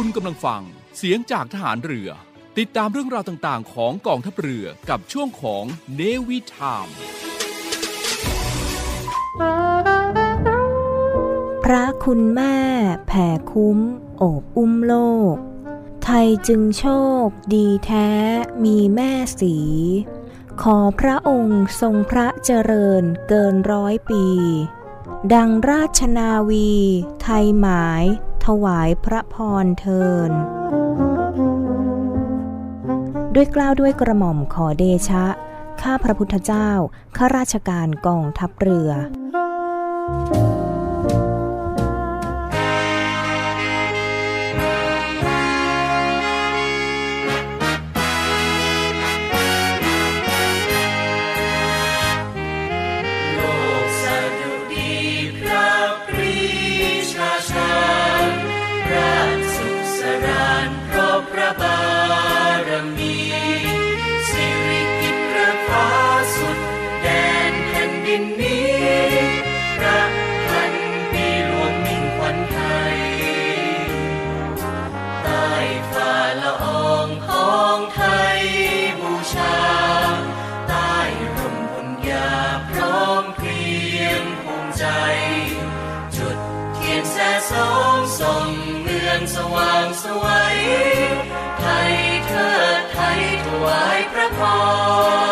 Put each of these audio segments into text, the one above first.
คุณกำลังฟัง เสียงจากทหารเรือ ติดตามเรื่องราวต่างๆ ของกองทัพเรือกับช่วงของเนวิทามพระคุณแม่แผ่คุ้ม โอบอุ้มโลก ไทยจึงโชคดีแท้มีแม่สี ขอพระองค์ทรงพระเจริญเกินร้อยปี ดังราชนาวี ไทยหมาย วายพระพรเทินด้วยกล้าวด้วยกระหม่อมขอเดชะ ข้าพระพุทธเจ้า ข้าราชการกองทัพเรือ สวยไทยเทิดไทยถวายพระพร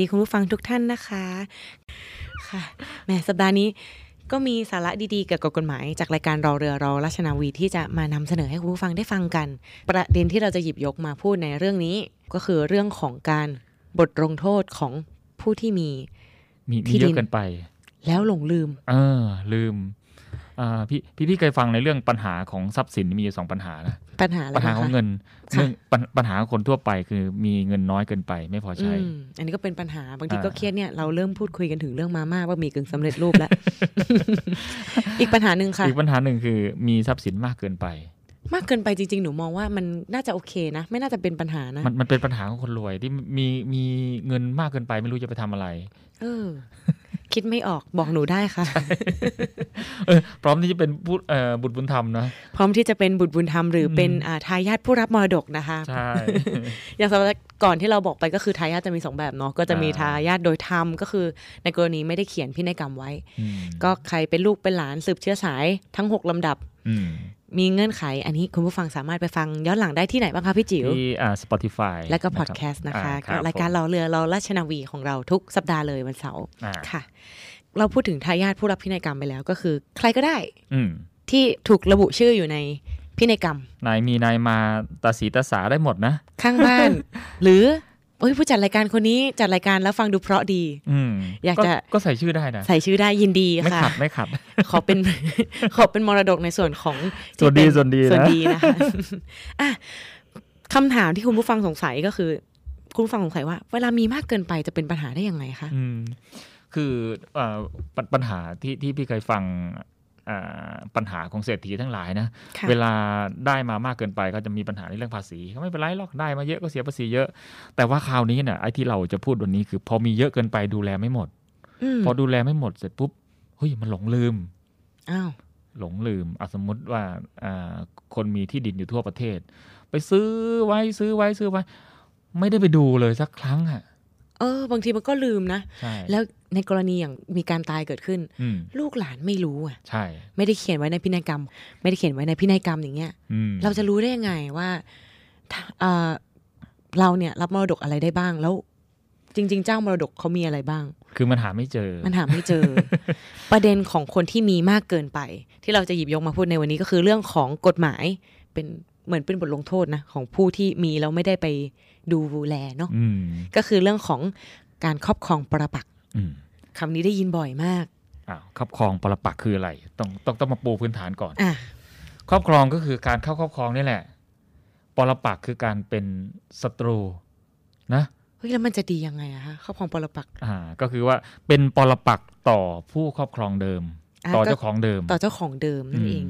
ดีคุณผู้ฟังทุกท่านนะคะค่ะแหมสัปดาห์นี้ก็มีสาระดีๆเกี่ยวกับกฎหมาย จากรายการรอเรือรอราชนาวีที่จะมานำเสนอให้คุณผู้ฟังได้ฟังกัน ประเด็นที่เราจะหยิบยกมาพูดในเรื่องนี้ ก็คือเรื่องของการบทลงโทษของผู้ที่มีมีที่มีเยดิอะนเกินไป แล้วหลงลืม เออ ลืมอ่าพี่พี่พี่เคยฟังในเรื่องปัญหาของทรัพย์สินมีอยู่สองปัญหานะ ปัญหาอะไรปัญหาของบ้คะเงินค่ะเรื่องปัญปัญหาของคนทั่วไปคือมีเงินน้อยเกินไปไม่พอใช้อืมอันนี้ก็เป็นปัญหาบางทีอ่าก็เครียดเนี่ยเราเริ่มพูดคุยกันถึงเรื่องมาม่าว่ามีกึ่งสำเร็จรูปแล้ว อีกปัญหาหนึ่งค่ะ อีกปัญหาหนึ่งคือมีทรัพย์สินมากเกินไป มากเกินไปจริง ๆ หนูมองว่ามันน่าจะโอเคนะ ไม่น่าจะเป็นปัญหานะ มันมันเป็นปัญหาของคนรวยที่มีมีเงินมากเกินไปไม่รู้จะไปทำอะไร เออ คิดไม่ออกบอกหนูได้ค่ะเออพร้อมที่จะเป็นผู้เอ่อบุตรบุญธรรมนะพร้อมที่จะเป็นบุตรบุญธรรมหรืออมเป็นอ่าทายาทผู้รับมรดกนะคะใช่อย่างสมัยก่อนที่เราบอกไปก็คือทายาทจะมีสองแบบเนาะก็จะมีอ่าทายาทโดยธรรมก็คือ ในกรณีไม่ได้เขียนพินัยกรรมไว้อืมก็ใครเป็นลูกเป็นหลานสืบเชื้อสายทั้งหกลำดับอื มมีเงื่อนไข อันนี้คุณผู้ฟังสามารถไปฟังย้อนหลังได้ที่ไหนบ้างคะพี่จิ๋วที่อ่า Spotify แล้วก็นะพรัอบดแคสต์นะคะอ่ก็รายการผมเราเรือเราราชนาวีของเราทุกสัปดาห์เลยวันเสาร์อ่าค่ะ เราพูดถึงทายาทผู้รับพินัยกรรมไปแล้วก็คือ ใครก็ได้อืมที่ถูกระบุชื่ออยู่ในพินัยกรรม นายมีนายมาตาสีตาสาได้หมดนะ ข้างบ้าน หรือ โอ้ยผู้จัดรายการคนนี้จัดรายการแล้วฟังดูเพราะดี อืมอยากจะก็ใส่ชื่อได้นะใส่ชื่อได้ยินดีไม่ค่ะขัดไม่ขัดขอเป็นขอเป็นมรดกในส่วนของส่วนดีที่เป็ส่วนดีนะส่วนดีนะคะอะคำถามที่คุณผู้ฟังสงสัยก็คือ คุณผู้ฟังสงสัยว่า เวลามีมากเกินไปจะเป็นปัญหาได้ยังไงคะอืมคือเอ่อปญปัญหาที่ที่พี่เคยฟังอ่า ปัญหาของเศรษฐีทั้งหลายนะค่ะเวลาได้มามากเกินไปก็จะมีปัญหาในเรื่องภาษีก็ไม่เป็นไรหรอกได้มาเยอะก็เสียภาษีเยอะ แต่ว่าคราวนี้เนี่ยไอ้ที่เราจะพูดวันนี้คือ พอมีเยอะเกินไปดูแลไม่หมดอืมพอดูแลไม่หมดเสร็จปุ๊บเฮ้ยมันหลงลืมอ้าวหลงลืมอะสมมติว่าอ่าคนมีที่ดินอยู่ทั่วประเทศ ไปซื้อไว้ซื้อไว้ซื้อไว้ ไม่ได้ไปดูเลยสักครั้งอะ เออบางทีมันก็ลืมนะใช่แล้วในกรณีอย่างมีการตายเกิดขึ้นอืมลูกหลานไม่รู้อะใช่ ไม่ได้เขียนไว้ในพินัยกรรม ไม่ได้เขียนไว้ในพินัยกรรมอย่างเงี้ยอืมเราจะรู้ได้ยังไงว่าถ้าเอ่อเราเนี่ยรับมรดกอะไรได้บ้างแล้ว จริง ๆ เจ้ามรดกเขามีอะไรบ้าง คือมันหาไม่เจอ มันหาไม่เจอ ประเด็นของคนที่มีมากเกินไป ที่เราจะหยิบยกมาพูดในวันนี้ก็คือเรื่องของกฎหมายเป็นเหมือนเป็นบทลงโทษนะของผู้ที่มีแล้วไม่ได้ไปดูแลเนาะอืมก็คือเรื่องของการครอบครองปรปักษ์อืมคำนี้ได้ยินบ่อยมากอ้าวครอบครองปรปักษ์คืออะไร ต้องต้องต้องมาปูพื้นฐานก่อนอะครอบครองก็คือการเข้าครอบครองนี่แหละ ปรปักษ์คือการเป็นศัตรูนะเฮ้ยแล้วมันจะดียังไงอะคะครอบครองปรปักษ์อ่า ก็คือว่าเป็นปรปักษ์ต่อผู้ครอบครองเดิมอะต่อก็เจ้าของเดิม ต่อเจ้าของเดิมนั่นเองม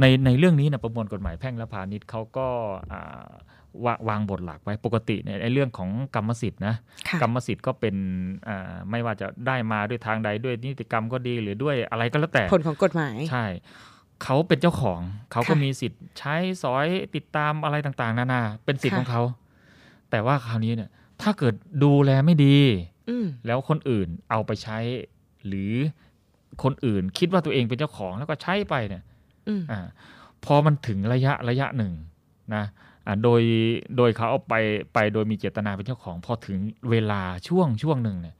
ในในเรื่องนี้นะประมวลกฎหมายแพ่งและพาณิชย์เขาก็อ่า วาวางบทหลักไว้ปกติเนี่ยไอ้เรื่องของกรรมสิทธิ์นะค่ะกรรมสิทธิ์ก็เป็นอ่าไม่ว่าจะได้มาด้วยทางใดด้วยนิติกรรมก็ดีหรือด้วยอะไรก็แล้วแต่ผลของกฎหมายใช่เขาเป็นเจ้าของเขาก็ค่ะมีสิทธิ์ใช้สอยติดตามอะไรต่างๆ นานา เป็นสิทธิ์ค่ะของเขา แต่ว่าคราวนี้เนี่ย ถ้าเกิดดูแลไม่ดีอืมแล้วคนอื่นเอาไปใช้ หรือคนอื่นคิดว่าตัวเองเป็นเจ้าของแล้วก็ใช้ไปเนี่ยอืมอ่าพอมันถึงระยะระยะหนึ่งนะอ่า โดยโดยเขาเอาไปไปโดยมีเจตนาเป็นเจ้าของพอถึงเวลาช่วงช่วงหนึ่งเนี่ย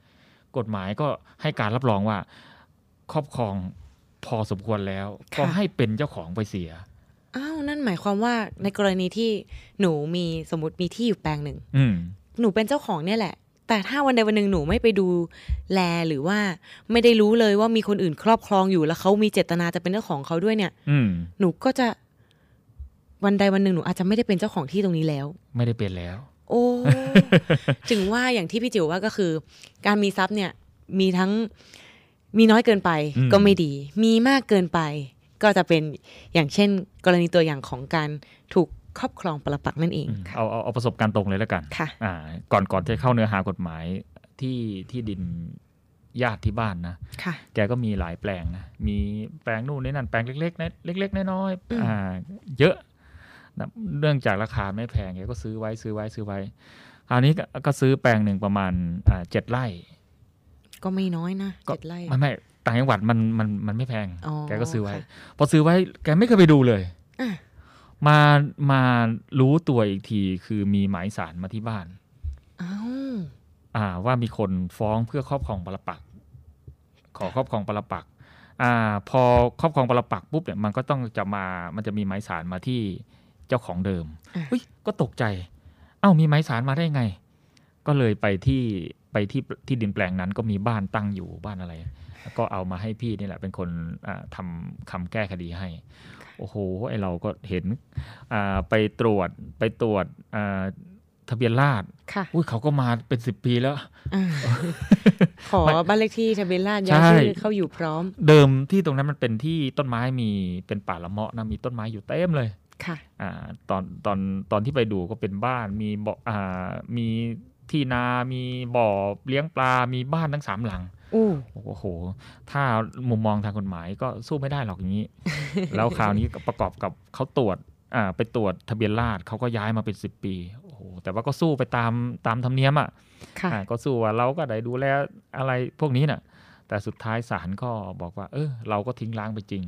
กฎหมายก็ให้การรับรองว่าครอบครองพอสมควรแล้วค่ะก็ให้เป็นเจ้าของไปเสียอ้าวนั่นหมายความว่าในกรณีที่หนูมีสมมติมีที่อยู่แปลงหนึ่งอืมหนูเป็นเจ้าของเนี่ยแหละ แต่ถ้าวันใดวันหนึ่งหนูไม่ไปดูแลหรือว่าไม่ได้รู้เลยว่ามีคนอื่นครอบครองอยู่แล้วเขามีเจตนาจะเป็นเจ้าของเขาด้วยเนี่ยอืมหนูก็จะ วันใดวันหนึ่งหนูอาจจะไม่ได้เป็นเจ้าของที่ตรงนี้แล้ว ไม่ได้เป็นแล้ว โอ้ถึงว่าอย่างที่พี่จิ๋วว่าก็คือ การมีทรัพย์เนี่ยมีทั้งมีน้อยเกินไปอืมก็ไม่ดี มีมากเกินไป ก็จะเป็นอย่างเช่น กรณีตัวอย่างของการถูกครอบครองปรปักษ์นั่นเองอืมค่ะเอาเอาเอาประสบการณ์ตรงเลยแล้วกันค่ะอ่าก่อนก่อนจะเข้าเนื้อหากฎหมายที่ที่ดินญาติที่บ้านนะค่ะแกก็มีหลายแปลงนะ มีแปลงนู่นนี่นั่นแปลงเล็กๆนะเล็ก ๆ น้อยอืมๆอ่าเยอะ นะเนื่องจากราคาไม่แพงแกก็ซื้อไว้ซื้อไว้ซื้อไว้คราวนี้ก็ก็ซื้อแปลงหนึ่งประมาณอ่าเจ็ดไร่ ก็ไม่น้อยนะก็เจ็ดไร่ไม่ไม่ต่างจังหวัดมันมันมันไม่แพงอ๋อแกก็ซื้อไว้ค่ะพอซื้อไว้แกไม่เคยไปดูเลยอะมามารู้ตัวอีกทีคือมีหมายสารมาที่บ้านอ้าวอ่าว่ามีคนฟ้องเพื่อครอบครองปรปักษ์ขอครอบครองปรปักษ์อ่า พอครอบครองปรปักษ์ปุ๊บเนี่ยมันก็ต้องจะมามันจะมีหมายสารมาที่ เจ้าของเดิมอะเฮ้ยก็ตกใจ เอ้ามีหมายสารมาได้ไง ก็เลยไปที่ไปที่ที่ดินแปลงนั้นก็มีบ้านตั้งอยู่บ้านอะไรแล้วก็เอามาให้พี่นี่แหละเป็นคนอ่าทำคำแก้คดีให้ โอ้โหไอเราก็เห็นอ่าไปตรวจไปตรวจอ่าทะเบียนราษฎร์ค่ะอุ้ยเขาก็มาเป็นสิบปีแล้วอ่าขอไม่บ้านเลขที่ทะเบียนราษฎร์ย้ายใช่ชื่อเข้าอยู่พร้อม เดิมที่ตรงนั้นมันเป็นที่ต้นไม้มีเป็นป่าละเมาะนะมีต้นไม้อยู่เต็มเลย ค่ะอ่าตอนตอนตอนที่ไปดูก็เป็นบ้านมีบ่ออ่ามีที่นา มีบ่อเลี้ยงปลา มีบ้านทั้งสามหลังอู้โอ้โห ถ้ามุมมองทางกฎหมายก็สู้ไม่ได้หรอกอย่างนี้ แล้วคราวนี้ก็ประกอบกับเขาตรวจอ่าไปตรวจทะเบียนราษฎร์เขาก็ย้ายมาเป็นสิบปี โอ้โห แต่ว่าก็สู้ไปตามตามธรรมเนียมอะค่ะอ่าก็สู้ว่าเราก็ได้ดูแลอะไรพวกนี้น่ะ แต่สุดท้ายศาลก็บอกว่า เออเราก็ทิ้งล้างไปจริง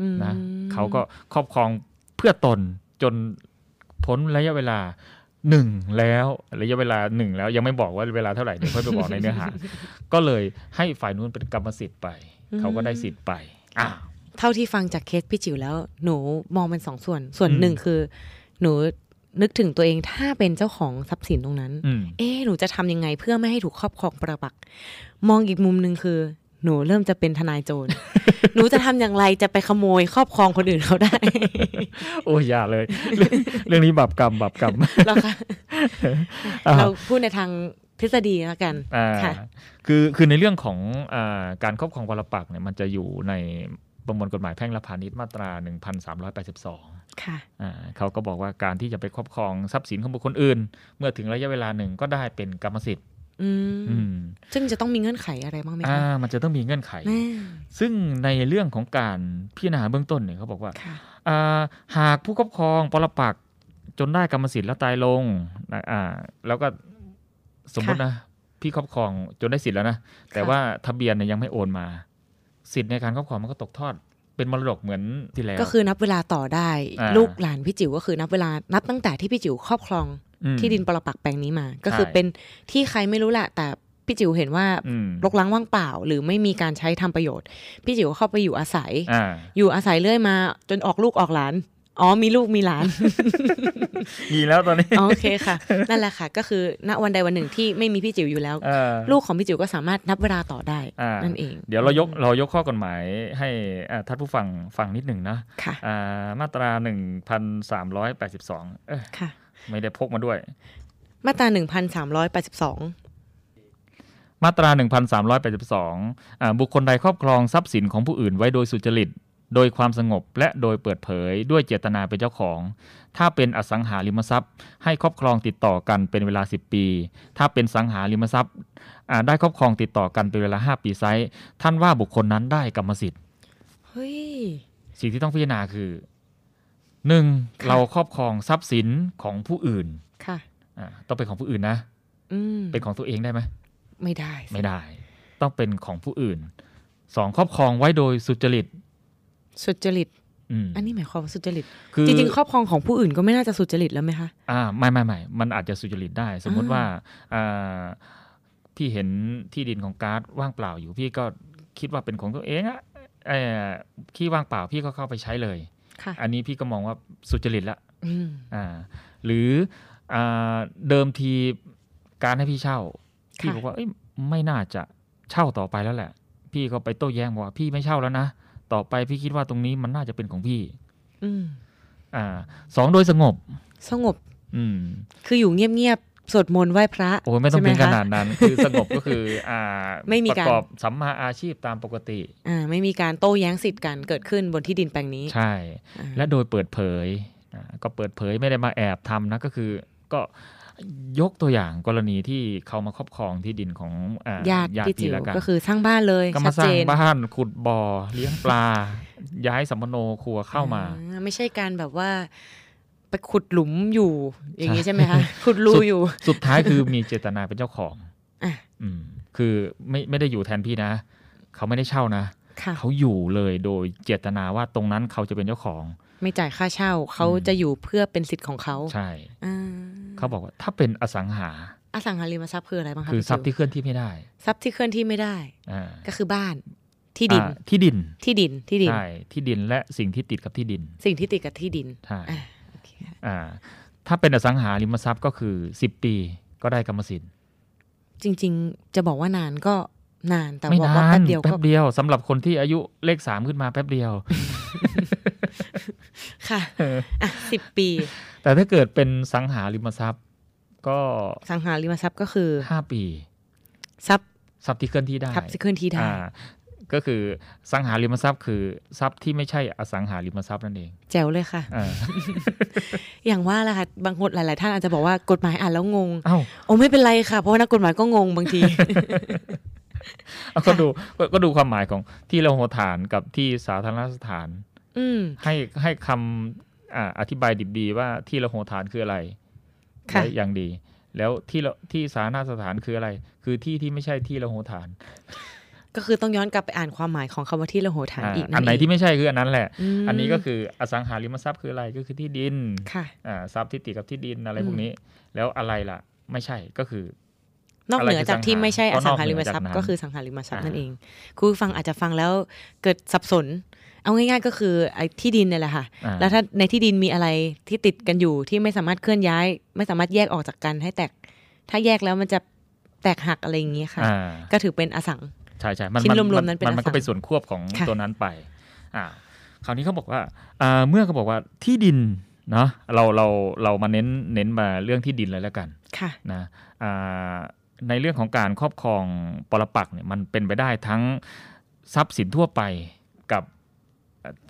อืมนะเขาก็ครอบครอง เพื่อตนจนพ้นระยะเวลาหนึ่งแล้วระยะเวลาหนึ่งแล้วยังไม่บอกว่าเวลาเท่าไหร่เดี๋ยวค่อยไปบอกในเนื้อหา ก็เลยให้ฝ่ายนู้นเป็นกรรมสิทธิ์ไป เขาก็ได้สิทธิ์ไปอ่าเท่าที่ฟังจากเคสพี่จิ๋วแล้ว หนูมองเป็นสองส่วน ส่วนอืมหนึ่งคือ หนูนึกถึงตัวเองถ้าเป็นเจ้าของทรัพย์สินตรงนั้นอืมเอ๊ะหนูจะทำยังไงเพื่อไม่ให้ถูกครอบครองประปักษ์มองอีกมุมหนึ่งคือ หนูเริ่มจะเป็นทนายโจร หนูจะทำอย่างไรจะไปขโมยครอบครองคนอื่นเขาได้ โอ้ยอย่าเลย เรื่องเรื่องนี้บาปกรรมบาปกรรมแล้วค่ะอ่าเราพูดในทางทฤษฎีแล้วกันอ่าค่ะคือคือในเรื่องของอาการครอบครองปรปักษ์เนี่ยมันจะอยู่ในประมวลกฎหมายแพ่งและพาณิชย์มาตรา 1382 ค่ะอ่าเขาก็บอกว่าการที่จะไปครอบครองทรัพย์สินของบุคคลอื่น เมื่อถึงระยะเวลาหนึ่งก็ได้เป็นกรรมสิทธิ์อืมอืม ซึ่งจะต้องมีเงื่อนไขอะไรบ้างไหมอ่าคะมันจะต้องมีเงื่อนไขแม่ซึ่งในเรื่องของการพิจารณาเบื้องต้นเนี่ยเขาบอกว่าค่ะอ่าหากผู้ครอบครองปรปักษ์จนได้กรรมสิทธิ์แล้วตายลงนะอ่าแล้วก็สมมตินะพี่ครอบครองจนได้สิทธิ์แล้วนะ แต่ว่าทะเบียนเนี่ยยังไม่โอนมา สิทธิ์ในการครอบครองมันก็ตกทอด เป็นมรดกเหมือนที่แล้ว ก็คือนับเวลาต่อได้อ่าลูกหลานพี่จิ๋วก็คือนับเวลานับตั้งแต่ที่พี่จิ๋วครอบครองม ที่ดินปรปักษ์แปลงนี้มา ก็คือใช่เป็นที่ใครไม่รู้แหละแต่พี่จิ๋วเห็นว่าอืมรกล้างว่างเปล่า หรือไม่มีการใช้ทำประโยชน์ พี่จิ๋วก็เข้าไปอยู่อาศัยอ่าอยู่อาศัยเรื่อยมา จนออกลูกออกหลาน อ๋อมีลูกมีหลาน มีแล้วตอนนี้อ๋อโอเคค่ะ นั่นแหละค่ะ ก็คือณวันใดวันหนึ่งที่ไม่มีพี่จิ๋วอยู่แล้วเออลูกของพี่จิ๋วก็สามารถนับเวลาต่อได้อ่านั่นเอง เดี๋ยวเรายกเรายกข้อกฎหมายให้อ่าท่านผู้ฟังฟังนิดหนึ่งนะค่ะอ่ามาตราหนึ่งพันสามร้อยแปดสิบสองเอ้ยค่ะ ไม่ได้พกมาด้วย มาตราหนึ่งพันสามร้อยแปดสิบสองมาตรา 1382อ่าบุคคลใดครอบครองทรัพย์สินของผู้อื่นไว้โดยสุจริต โดยความสงบและโดยเปิดเผยด้วยเจตนาเป็นเจ้าของ ถ้าเป็นอสังหาริมทรัพย์ ให้ครอบครองติดต่อกันเป็นเวลา 10 ปี ถ้าเป็นสังหาริมทรัพย์อ่าได้ครอบครองติดต่อกันเป็นเวลา 5 ปีไซส์ท่านว่าบุคคลนั้นได้กรรมสิทธิ์ เฮ้ย สิ่งที่ต้องพิจารณาคือ 1. ค่ะเราครอบครองทรัพย์สินของผู้อื่น ค่ะอ่าต้องเป็นของผู้อื่นนะอืมเป็นของตัวเองได้ไหมไม่ได้สิไม่ได้ ต้องเป็นของผู้อื่นสองครอบครองไว้โดยสุจริต สุจริตอืมอันนี้หมายความว่าสุจริตคือจริงๆ ครอบครองของผู้อื่นก็ไม่น่าจะสุจริตแล้วไหมคะ อ่า ไม่ไม่ไม่มันอาจจะสุจริตได้ สมมุติอ่าว่าอ่าพี่เห็นที่ดินของการ์ดว่างเปล่าอยู่พี่ก็คิดว่าเป็นของตัวเองอะเออที่ว่างเปล่าพี่ก็เข้าไปใช้เลยค่ะ อันนี้พี่ก็มองว่าสุจริตละอืมอ่า หรืออ่าเดิมทีการให้พี่เช่าพี่ค่ะบอกว่าเอ้ยไม่น่าจะเช่าต่อไปแล้วแหละ พี่ก็ไปโต้แย้งบอกว่าพี่ไม่เช่าแล้วนะต่อไปพี่คิดว่าตรงนี้มันน่าจะเป็นของพี่ อืมอ่าสองโดยสงบ สงบ อืม คืออยู่เงียบๆ สวดมนต์ไหว้พระโอ้ยไม่ต้องใช่หเป็นขคะนาดนั้น คือสงบก็คืออ่าไม่มีปการระกอบสัมมาอาชีพตามปกติอ่าไม่มีการโต้แย้งสิทธิ์กันเกิดขึ้นบนที่ดินแปลงนี้ใช่อ่าและโดยเปิดเผยอ่าก็เปิดเผยไม่ได้มาแอบทำนะก็คือก็ยกตัวอย่างกรณีที่เขามาครอบครองที่ดินของอ่ญาติพี่จิ๋วแล้วกันก็คือสร้างบ้านเลยก็ชัมาดสร้าเจงนบ้านขุดบ่อเลี้ยงปลา ย้ายสัมมโนครัวเข้ามาอ่ไม่ใช่การแบบว่า ไปขุดหลุมอยู่ อย่างนี้ใช่ใช่ไหมคะขุดรูอยู่ สุดท้ายคือมีเจตนาเป็นเจ้าของอะอืม คือไม่ไม่ได้อยู่แทนพี่นะ เขาไม่ได้เช่านะค่ะเขาอยู่เลยโดยเจตนาว่าตรงนั้นเขาจะเป็นเจ้าของ ไม่จ่ายค่าเช่าเขาอืมจะอยู่เพื่อเป็นสิทธิ์ของเขาใช่อ่าเขาบอกว่าถ้าเป็นอสังหา อสังหาริมทรัพย์คืออะไรบ้างคะคือพี่ทรัพย์จิ๋ที่เคลื่อนที่ไม่ได้วทรัพย์ที่เคลื่อนที่ไม่ได้อ่าก็คือบ้านที่ดินอ่าที่ดินที่ดินที่ดินใช่ที่ดินและสิ่งที่ติดกับที่ดิน สิ่งที่ติดกับที่ดินใช่ อ่าโอเคค่ะอ่าถ้าเป็นอสังหาริมทรัพย์ก็คือ 10 ปีก็ได้กรรมสิทธิ์ จริง ๆ จะบอกว่านานก็นานแต่ไม่บอกนาว่าแป๊นบเดียวก็แป๊บเดียวสำหรับคนที่อายุเลขสามขึ้นมาแป๊บเดียวค่ะอะสิบปี แต่ถ้าเกิดเป็นสังหาริมทรัพย์ ก็สังหาริมทรัพย์ก็คือ5ปี ทรัพย์ทรัพย์ที่เคลื่อนที่ได้ทรัพย์ที่เคลื่อนที่ได้อ่า ก็คือสังหาริมทรัพย์คือทรัพย์ที่ไม่ใช่อสังหาริมทรัพย์นั่นเอง แจ๋วเลยค่ะอ่าอย่างว่าแหละค่ะบางคนหลาย ๆ ท่านอาจจะบอกว่ากฎหมายอ่านแล้วงงเอ้าโอ้ไม่เป็นไรค่ะ เพราะว่านักกฎหมายก็งงบางทีเอาก็ดูก็ก็ดูความหมายของที่เราโหฐานกับที่สาธารณสถานอืมให้ให้คำอ่าอธิบายดิบดีว่าที่เราโหฐานคืออะไรค่ะไว้อย่างดี แล้วที่เราที่สาธารณสถานคืออะไร คือที่ที่ไม่ใช่ที่เราโหฐาน ก็คือต้องย้อนกลับไปอ่านความหมายของคำว่าที่ระโหฐานอ่าอีกอันไหนเงที่ไม่ใช่คืออันนั้นแหละมอันนี้ก็คืออสังหาริมทรัพย์คืออะไรก็คือที่ดินค่ะอ่าทรัพย์ที่ติดกับที่ดินอะไรอืมพวกนี้ แล้วอะไรล่ะ ไม่ใช่ก็คือนอกเหนือจากที่ไม่ใช่ออะไรคือสัสังงหาหาริมทรัพย์ก็นอกเหนือจากนั้นก็คือสังหาริมทรัพย์อ่านั่นั่นเองคุณผู้ฟังอาจจะฟังแล้วเกิดสับสน เอาง่ายๆก็คือไอ้ที่ดินเนี่ยแหละค่ะอ่าแล้วถ้าในที่ดินมีอะไรที่ติดกันอยู่ที่ไม่สามารถเคลื่อนย้าย ไม่สามารถแยกออกจากกันให้แตก ถ้าแยกแล้วมันจะแตกหักอะไรอย่างนี้ค่ะอ่าก็ถือเป็นอสัง ใช่ใช่มันคิดมันรวมๆนั้นเป็นมันมันก็อสังเป็นส่วนควบของค่ะตัวนั้นไปอ่าคราวนี้เขาบอกว่าอ่าเมื่อเขาบอกว่าที่ดินเนาะเราเราเรามาเน้นเน้นมาเรื่องที่ดินเลยแล้วกันค่ะนะอ่าในเรื่องของการครอบครองปรปักษ์เนี่ยมันเป็นไปได้ทั้งทรัพย์สินทั่วไปกับ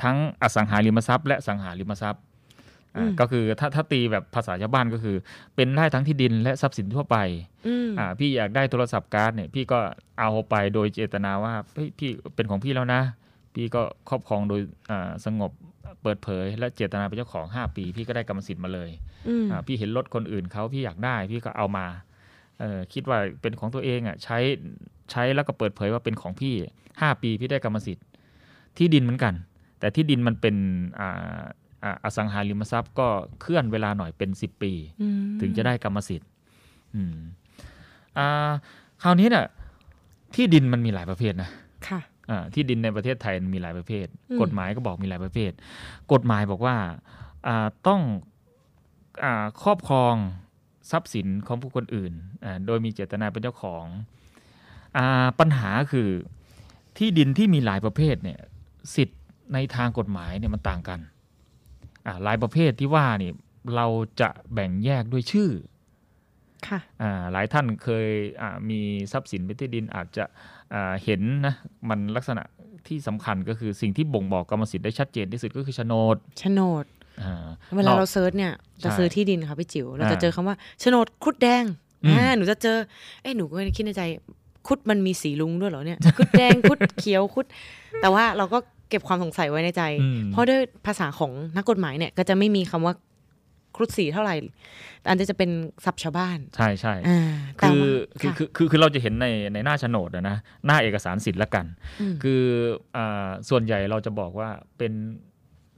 ทั้งอสังหาริมทรัพย์และสังหาริมทรัพย์ อ่าอืมก็คือถ้าถ้าตีแบบภาษาชาวบ้านก็คือ เป็นได้ทั้งที่ดินและทรัพย์สินทั่วไปอืมอ่าพี่อยากได้โทรศัพท์การ์ดเนี่ยพี่ก็เอาไปโดยเจตนาว่าเฮ้ยพี่เป็นของพี่แล้วนะ พี่ก็ครอบครองโดยอ่าสงบเปิดเผย และเจตนาเป็นเจ้าของ 5 ปี พี่ก็ได้กรรมสิทธิ์มาเลยอืมอ่าพี่เห็นรถคนอื่นเขาพี่อยากได้พี่ก็เอามาเออคิดว่าเป็นของตัวเองอะใช้ใช้แล้วก็เปิดเผยว่าเป็นของพี่ 5 ปีพี่ได้กรรมสิทธิ์ที่ดินเหมือนกัน แต่ที่ดินมันเป็นอ่า อ่าอสังหาริมทรัพย์ก็เคลื่อนเวลาหน่อยเป็น 10 ปีอืมถึงจะได้กรรมสิทธิ์อืมอ่าคราวนี้เนี่ยที่ดินมันมีหลายประเภทนะค่ะอ่าที่ดินในประเทศไทยมันมีหลายประเภทอืมกฎหมายก็บอกมีหลายประเภท กฎหมายบอกว่าอ่าต้องอาครอบครองทรัพย์สินของผู้คนอื่นอ่าโดยมีเจตนาเป็นเจ้าของอาปัญหาคือที่ดินที่มีหลายประเภทเนี่ยสิทธิ์ในทางกฎหมายเนี่ยมันต่างกัน อ่าหลายประเภทที่ว่านี่เราจะแบ่งแยกด้วยชื่อค่ะอ่าหลายท่านเคยอ่ามีทรัพย์สินเป็นที่ดินอาจจะอ่าเห็นนะมันลักษณะที่สำคัญก็คือสิ่งที่บ่งบอกกรรมสิทธิ์ได้ชัดเจนที่สุดก็คือโฉนดโฉนดอ่าเวลานอกเรา search เนี่ยจะใช่ซื้อที่ดินค่ะพี่จิ๋วเราจะอ่าเจอคำว่าโฉนดครุฑแดงอืมอ่าหนูจะเจอเอ้หนูก็คิดในใจครุฑมันมีสีรุ้งด้วยเหรอเนี่ยครุฑแดงครุฑเขียวครุฑ แต่ว่าเราก็ เก็บความสงสัยไว้ในใจอืมเพราะด้วยภาษาของนักกฎหมายเนี่ย ก็จะไม่มีคำว่าครุฑสีเท่าไหร่แต่อันนี้จะเป็นศัพท์ชาวบ้าน ใช่ใช่อ่าแต่คือว่าคือค่ะคือคือคือเราจะเห็นในในหน้าโฉนดอะนะหน้าเอกสารสิทธิ์ละกันอืมคืออาส่วนใหญ่เราจะบอกว่าเป็น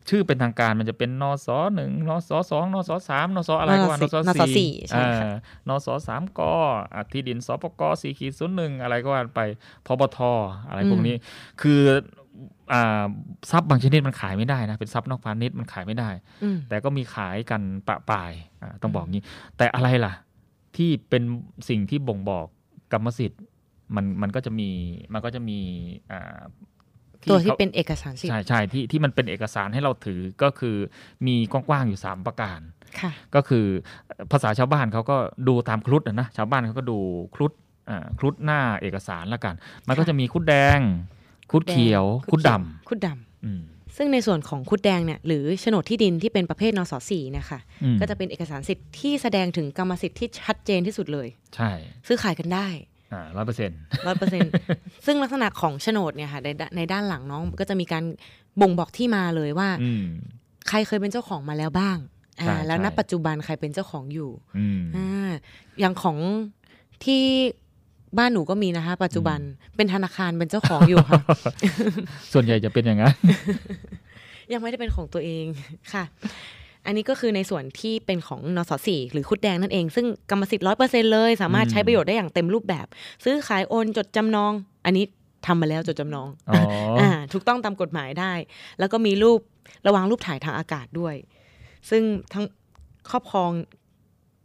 ชื่อเป็นทางการมันจะเป็นนสหนึ่งนสสองนสสามนสอะไรก็ว่านนสนสสี่สี่ใช่ค่ะอ่านสสามกอะที่ดินสปกสี่ขีดศูนย์หนึ่งอะไรก็ว่าไปพบทอะไรพวกนี้ คืออ่า ทรัพย์บางชนิดมันขายไม่ได้นะเป็นทรัพย์นอกพาณิชย์มันขายไม่ได้อืมแต่ก็มีขายกันปะปายอ่าต้องบอกงี้ แต่อะไรล่ะ ที่เป็นสิ่งที่บ่งบอกกรรมสิทธิ์มันมันก็จะมีมันก็จะมีอ่าตัวที่ขาเป็นเอกสารสิทธิ์ใช่ใช่ที่ที่มันเป็นเอกสารให้เราถือก็คือมีกว้างๆอยู่ 3 ประการค่ะก็คือภาษาชาวบ้านเขาก็ดูตามครุฑอะนะชาวบ้านเขาก็ดูครุฑอ่าครุฑหน้าเอกสารละกัน มันก็ค่ะจะมีครุฑแดง ครุฑเขียวครุฑดคุดดำำอืมซึ่งในส่วนของคุดแดงเนี่ยหรือโฉนดที่ดินที่เป็นประเภทนสสี่นะคะอืมก็จะเป็นเอกสารสิทธิ์ที่แสดงถึงกรรมสิทธิ์ที่ชัดเจนที่สุดเลย ใช่ ซื้อขายกันได้อ่าร้อยเปอร์เซ็นต์ร้อยเปอร์เซ็นซึ่งลักษณะของโฉนดเนี่ยค่ะในด้านในด้านหลังน้องก็จะมีการบ่งบอกที่มาเลยว่าอืมใครเคยเป็นเจ้าของมาแล้วบ้างใช่อ่าแล้วใช่ณปัจจุบันใครเป็นเจ้าของอยู่อืมอ่าอย่างของที่ บ้านหนูก็มีนะคะ ปัจจุบันเป็นธนาคารเป็นเจ้าของอยู่ค่ะ ส่วนใหญ่จะเป็นอย่างนั้นยังไม่ได้เป็นของตัวเองค่ะ อันนี้ก็คือในส่วนที่เป็นของนสสี่หรือคุดแดงนั่นเอง ซึ่งกรรมสิทธิ์ร้อยเปอร์เซ็นเลย สามารถอืมใช้ประโยชน์ได้อย่างเต็มรูปแบบ ซื้อขายโอนจดจำนอง อันนี้ทำมาแล้วจดจำนองอ๋อออ่าถูกต้องตามกฎหมายได้ แล้วก็มีรูประวางรูปถ่ายทางอากาศด้วย ซึ่งทั้งครอบครอง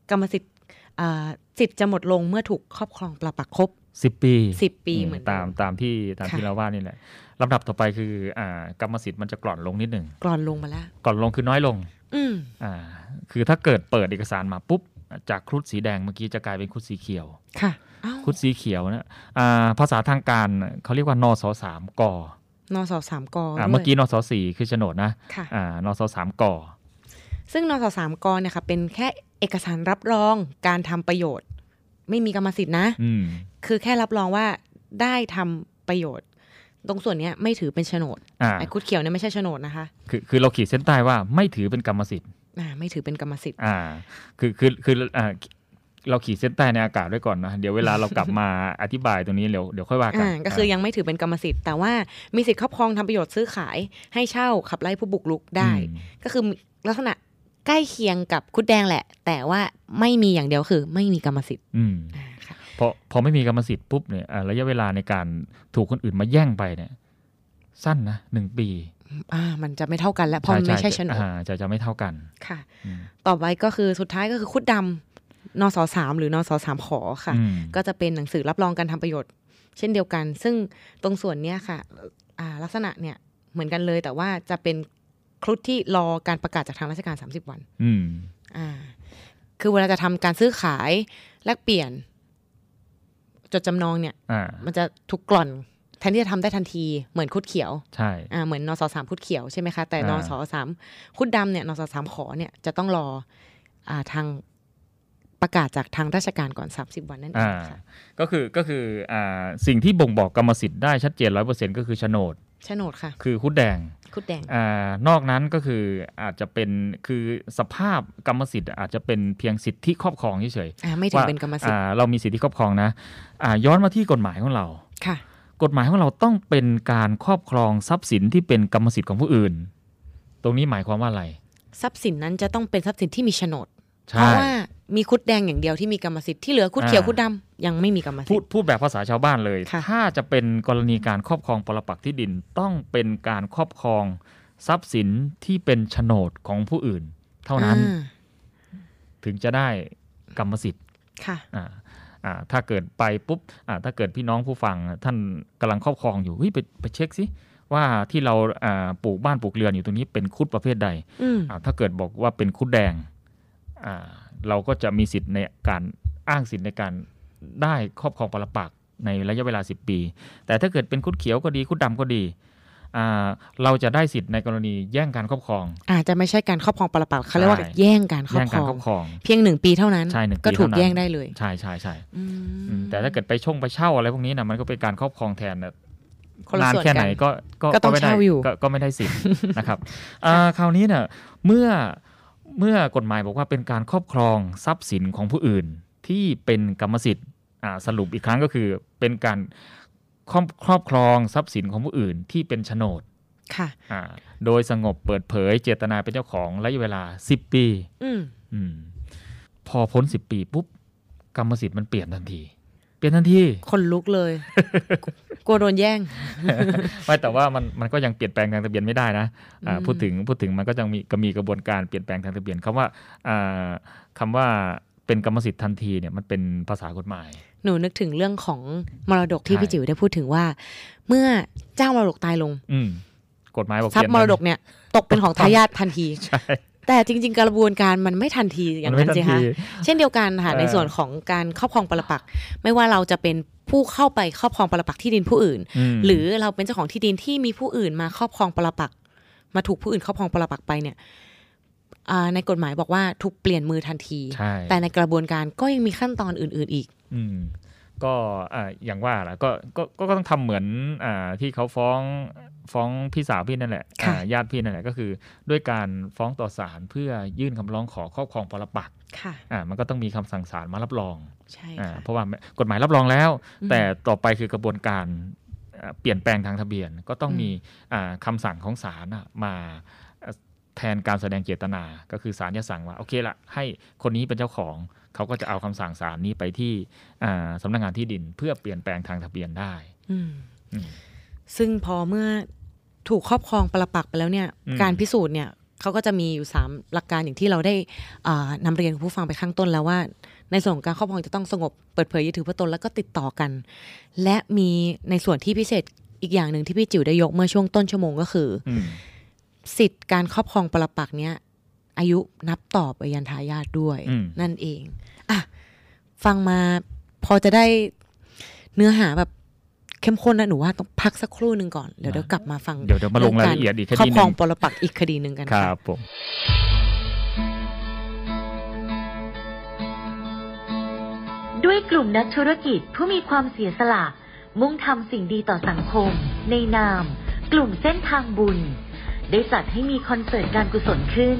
กรรมสิทธิ์ อ่าสิทธิ์จะหมดลงเมื่อถูกครอบครองปรับปักครบสิบปีสิบปีเหมือนเดิตามตามที่ตามที่ค่ะเราว่านี่แหละลำดับต่อไปคืออ่ากรรมสิทธิ์มันจะกร่อนลงนิดหนึ่งกรอนลงมาแล้วกร่อนลงคือน้อยลง อืมอ่า คือถ้าเกิดเปิดเอกสารมาปุ๊บ จากครุฑสีแดงเมื่อกี้จะกลายเป็นครุฑสีเขียวค่ะอ้าวครุฑสีเขียวนะอ่าภาษาทางการเขาเรียกว่านสสามกนสสามกอ่าด้วยเมื่อกี้นสสี่คือโฉนดนะค่ะอ่านสสามก ซึ่งนสสามกเนี่ยค่ะเป็นแค่เอกสารรับรองการทำประโยชน์ ไม่มีกรรมสิทธินะอืมคือแค่รับรองว่าได้ทำประโยชน์ ตรงส่วนเนี้ยไม่ถือเป็นโฉนดอ่าไอ้คุดเขียวเนี่ยไม่ใช่โฉนดนะคะคือคือเราขีดเส้นใต้ว่าไม่ถือเป็นกรรมสิทธิ์อ่าไม่ถือเป็นกรรมสิทธิ์อ่า คือคือคืออ่าเราขีดเส้นใต้ในอากาศไว้ก่อนนะเดี๋ยวเวลาเรากลับมาอธิบายตรงนี้เดี๋ยวเดี๋ยวค่อยว่ากันอ่าก็คือยังไม่ถือเป็นกรรมสิทธิ์แต่ว่ามีสิทธิ์ครอบครองทำประโยชน์ซื้อขายให้เช่าขับไล่ผู้บุกรุกได้อืมก็คือลักษณะ ใกล้เคียงกับคุดแดงแหละ แต่ว่าไม่มีอย่างเดียวคือ ไม่มีกรรมสิทธิ์อืมอ่าค่ะพอพอไม่มีกรรมสิทธิ์ปุ๊บเนี่ยอ่าระยะเวลาในการถูกคนอื่นมาแย่งไปเนี่ย สั้นนะหนึ่งปี อ่า มันจะไม่เท่ากันแล้วเพราะมันไม่ใช่โฉนดอ่าจะจะไม่เท่ากันค่ะอืมต่อไปก็คือสุดท้ายก็คือคุดดำนสสามหรือนสสามขอค่ะอืมก็จะเป็นหนังสือรับรองการทำประโยชน์ เช่นเดียวกัน ซึ่งตรงส่วนเนี้ยค่ะอ่าลักษณะเนี่ยเหมือนกันเลยแต่ว่าจะเป็น ครุฑที่รอการประกาศจากทางราชการ 30 วันอืมอ่า คือเวลาจะทำการซื้อขายแลกเปลี่ยน จดจำนองเนี่ยอ่ามันจะถูกกล่อนแทนที่จะทำได้ทันทีเหมือนคุดเขียวใช่อ่าเหมือนนสสามคุดเขียวใช่ไหมคะแต่นอ่าสสามคุดดำเนี่ยนสสามขอเนี่ยจะต้องรออ่าทางประกาศจากทางราชการก่อน 30 วันนั่นเออ่างค่ะก็คือก็คืออ่าสิ่งที่บ่งบอกกรรมสิทธิ์ได้ชัดเจนร้อยเปอร์เซ็นต์ก็คือโฉนดโฉนดค่ะ คือคุดแดง คุดแดงอานอกนั้นก็คืออาจจะเป็นคือสภาพกรรมสิทธิ์อาจจะเป็นเพียงสิทธิครอบครองเฉยอ่าไม่ๆถึงว่าเป็นกรรมสิทธิ์อ่าเรามีสิทธิครอบครองนะอ่าย้อนมาที่กฎหมายของเราค่ะ กฎหมายของเราต้องเป็นการครอบครองทรัพย์สินที่เป็นกรรมสิทธิ์ของผู้อื่น ตรงนี้หมายความว่าอะไร ทรัพย์สินนั้นจะต้องเป็นทรัพย์สินที่มีโฉนด เพใช่ราะว่ามีคุดแดงอย่างเดียวที่มีกรรมสิทธิ์ที่เหลือคุดเขียวอ่าคุดดำยังไม่มีกรรมสิพูทดธิ์พูดแบบภาษาชาวบ้านเลยค่ะถ้าจะเป็นกรณีการครอบครองปรปักษ์ที่ดินต้องเป็นการครอบครองทรัพย์สินที่เป็นโฉนดของผู้อื่น เท่านั้นอ่าถึงจะได้กรรมสิทธิ์ค่ะอ่าอ่าถ้าเกิดไปปุ๊บอ่าถ้าเกิดพี่น้องผู้ฟังท่านกำลังครอบครองอยู่เฮ้ยไปไปเช็คสิว่าที่เราอ่าปลูกบ้านปลูกเรือนอยู่ตรงนี้เป็นคุดประเภทใดอืมอ่าถ้าเกิดบอกว่าเป็นคุดแดงอ่า เราก็จะมีสิทธิ์ในการอ้างสิทธิ์ในการได้ครอบครองปรปักษ์ในระยะเวลา 10 ปี แต่ถ้าเกิดเป็นคุดเขียวก็ดีคุดดำก็ดีอ่าเราจะได้สิทธิ์ในกรณีแย่งการครอบครอง อาจจะไม่ใช่การครอบครองปรปักษ์เขาเรียกว่าใช่แย่งการครอแย่บงครการองครอบครอง เพียงหนึ่งปีเท่านั้นใช่หนึ่งปีก็ถูกเท่านั้นแย่งได้เลย ใช่ใช่ใช่อืมอืมแต่ถ้าเกิดไปช่งไปเช่าอะไรพวกนี้นะมันก็เป็นการครอบครองแทนนะคนละนานส่วนแค่ไหนกันก็ก็ต้องไม่ได้เช่าอยู่ก็ก็ไม่ได้สิทธิ์นะครับอ่าคราวนี้เนี่ยเมื่อ เมื่อกฎหมายบอกว่าเป็นการครอบครองทรัพย์สินของผู้อื่นที่เป็นกรรมสิทธิ์อ่าสรุปอีกครั้งก็คือเป็นการครอบครอบครองทรัพย์สินของผู้อื่นที่เป็นโฉนดค่ะอ่าโดยสงบเปิดเผยเจตนาเป็นเจ้าของระยะเวลา 10 ปีอืมอืมพอพ้น 10 ปีปุ๊บกรรมสิทธิ์มันเปลี่ยนทันทีเป ลี่ยนทันทีคนลุกเลยกลัวโดนแย่งไม่แต่ว่ามันมันก็ยังเปลี่ยนแปลงทางทะเบียนไม่ได้นะอ่าอืมพูดถึงพูดถึงมันก็ยังมีก็มีกระบวนการเปลี่ยนแปลงทางทะเบียนคำว่าอ่าคำว่าเป็นกรรมสิทธิ์ทันทีเนี่ยมันเป็นภาษากฎหมาย หนูนึกถึงเรื่องของมรดกที่ใช่พี่จิ๋วได้พูดถึงว่า เมื่อเจ้ามรดกตายลง อืมกฎหมายบอกทรัพเปลี่ยย์นมรดกเนี่ย ตกเป็นของทายาททันทีใช่ แต่จริง ๆ กระบวนการมันไม่ทันทีอย่างมันไม่นั้นทันสิทีคะเช่นเดียวกันค่ะเออในส่วนของการครอบครองปรปักษ์ไม่ว่าเราจะเป็นผู้เข้าไปครอบครองปรปักษ์ที่ดินผู้อื่นมหรือเราเป็นเจ้าของที่ดินที่มีผู้อื่นมาครอบครองปรปักษ์มาถูกผู้อื่นครอบครองปรปักษ์ไปเนี่ยอ่าในกฎหมายบอกว่าถูกเปลี่ยนมือทันทีใช่แต่ในกระบวนการก็ยังมีขั้นตอนอื่น ๆอีกอืม ก็อ่าอย่างว่าแหละก็ก็ก็ก็ต้องทำเหมือนอ่าที่เขาฟ้องฟ้องพี่สาวพี่นั่นแหละค่ะอ่าญาติพี่นั่นแหละก็คือ ด้วยการฟ้องต่อศาลเพื่อยื่นคำร้องขอครอบครองปรปักษ์ค่ะอ่ามันก็ต้องมีคำสั่งศาลมารับรองใช่อ่าค่ะเพราะว่ากฎหมายรับรองแล้วอืมแต่ต่อไปคือกระบวนการอ่าเปลี่ยนแปลงทางทะเบียนก็ต้องอืมมีอ่าคำสั่งของศาลน่ะมาอ่าแทนการแสดงเจตนา ก็คือศาลจะสั่งว่าโอเคละให้คนนี้เป็นเจ้าของ เขาก็จะเอาคำสั่งศาลนี้ไปที่อ่าสำนักงานที่ดินเพื่อเปลี่ยนแปลงทางทะเบียนได้อืมอืมซึ่งพอเมื่อถูกครอบครองปรปักษ์ไปแล้วเนี่ยอืมการพิสูจน์เนี่ยเขาก็จะมีอยู่สามหลักการอย่างที่เราได้อ่านำเรียนคุณผู้ฟังไปข้างต้นแล้วว่า ในส่วนของการครอบครองจะต้องสงบเปิดเผยยึดถือพระตนแล้วก็ติดต่อกัน และมีในส่วนที่พิเศษอีกอย่างหนึ่งที่พี่จิ๋วได้ยกเมื่อช่วงต้นชั่วโมงก็คืออืมสิทธิ์การครอบครองปรปักษ์เนี้ย อายุนับต่อไปยันทายาทด้วยอืมนั่นเองอะฟังมาพอจะได้เนื้อหาแบบเข้มข้นนะหนูว่าต้องพักสักครู่หนึ่งก่อน เดี๋ยวเดี๋ยวกลับมาฟังเดี๋ยวเดี๋ยวมาลงรายละเอียดอีกคครอดีบหครนึ่องงปรปักษ์อีกคดีหนึ่งกันคค่ะรับผมด้วยกลุ่มนักธุรกิจผู้มีความเสียสละ มุ่งทำสิ่งดีต่อสังคม ในนาม กลุ่มเส้นทางบุญ ได้จัดให้มีคอนเสิร์ตการกุศลขึ้น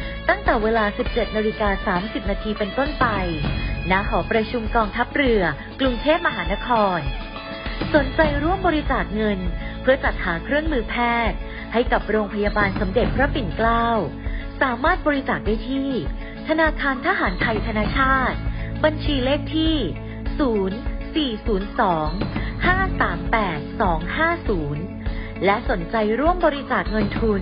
ตั้งแต่เวลา 17นาฬิกา30 นาทีเป็นต้นไป ณ หอประชุมกองทัพเรือ กรุงเทพมหานคร สนใจร่วมบริจาคเงิน เพื่อจัดหาเครื่องมือแพทย์ ให้กับโรงพยาบาลสมเด็จพระปิ่นเกล้า สามารถบริจาคได้ที่ ธนาคารทหารไทยธนาชาติ บัญชีเลขที่ 0402 538 250 และสนใจร่วมบริจาคเงินทุน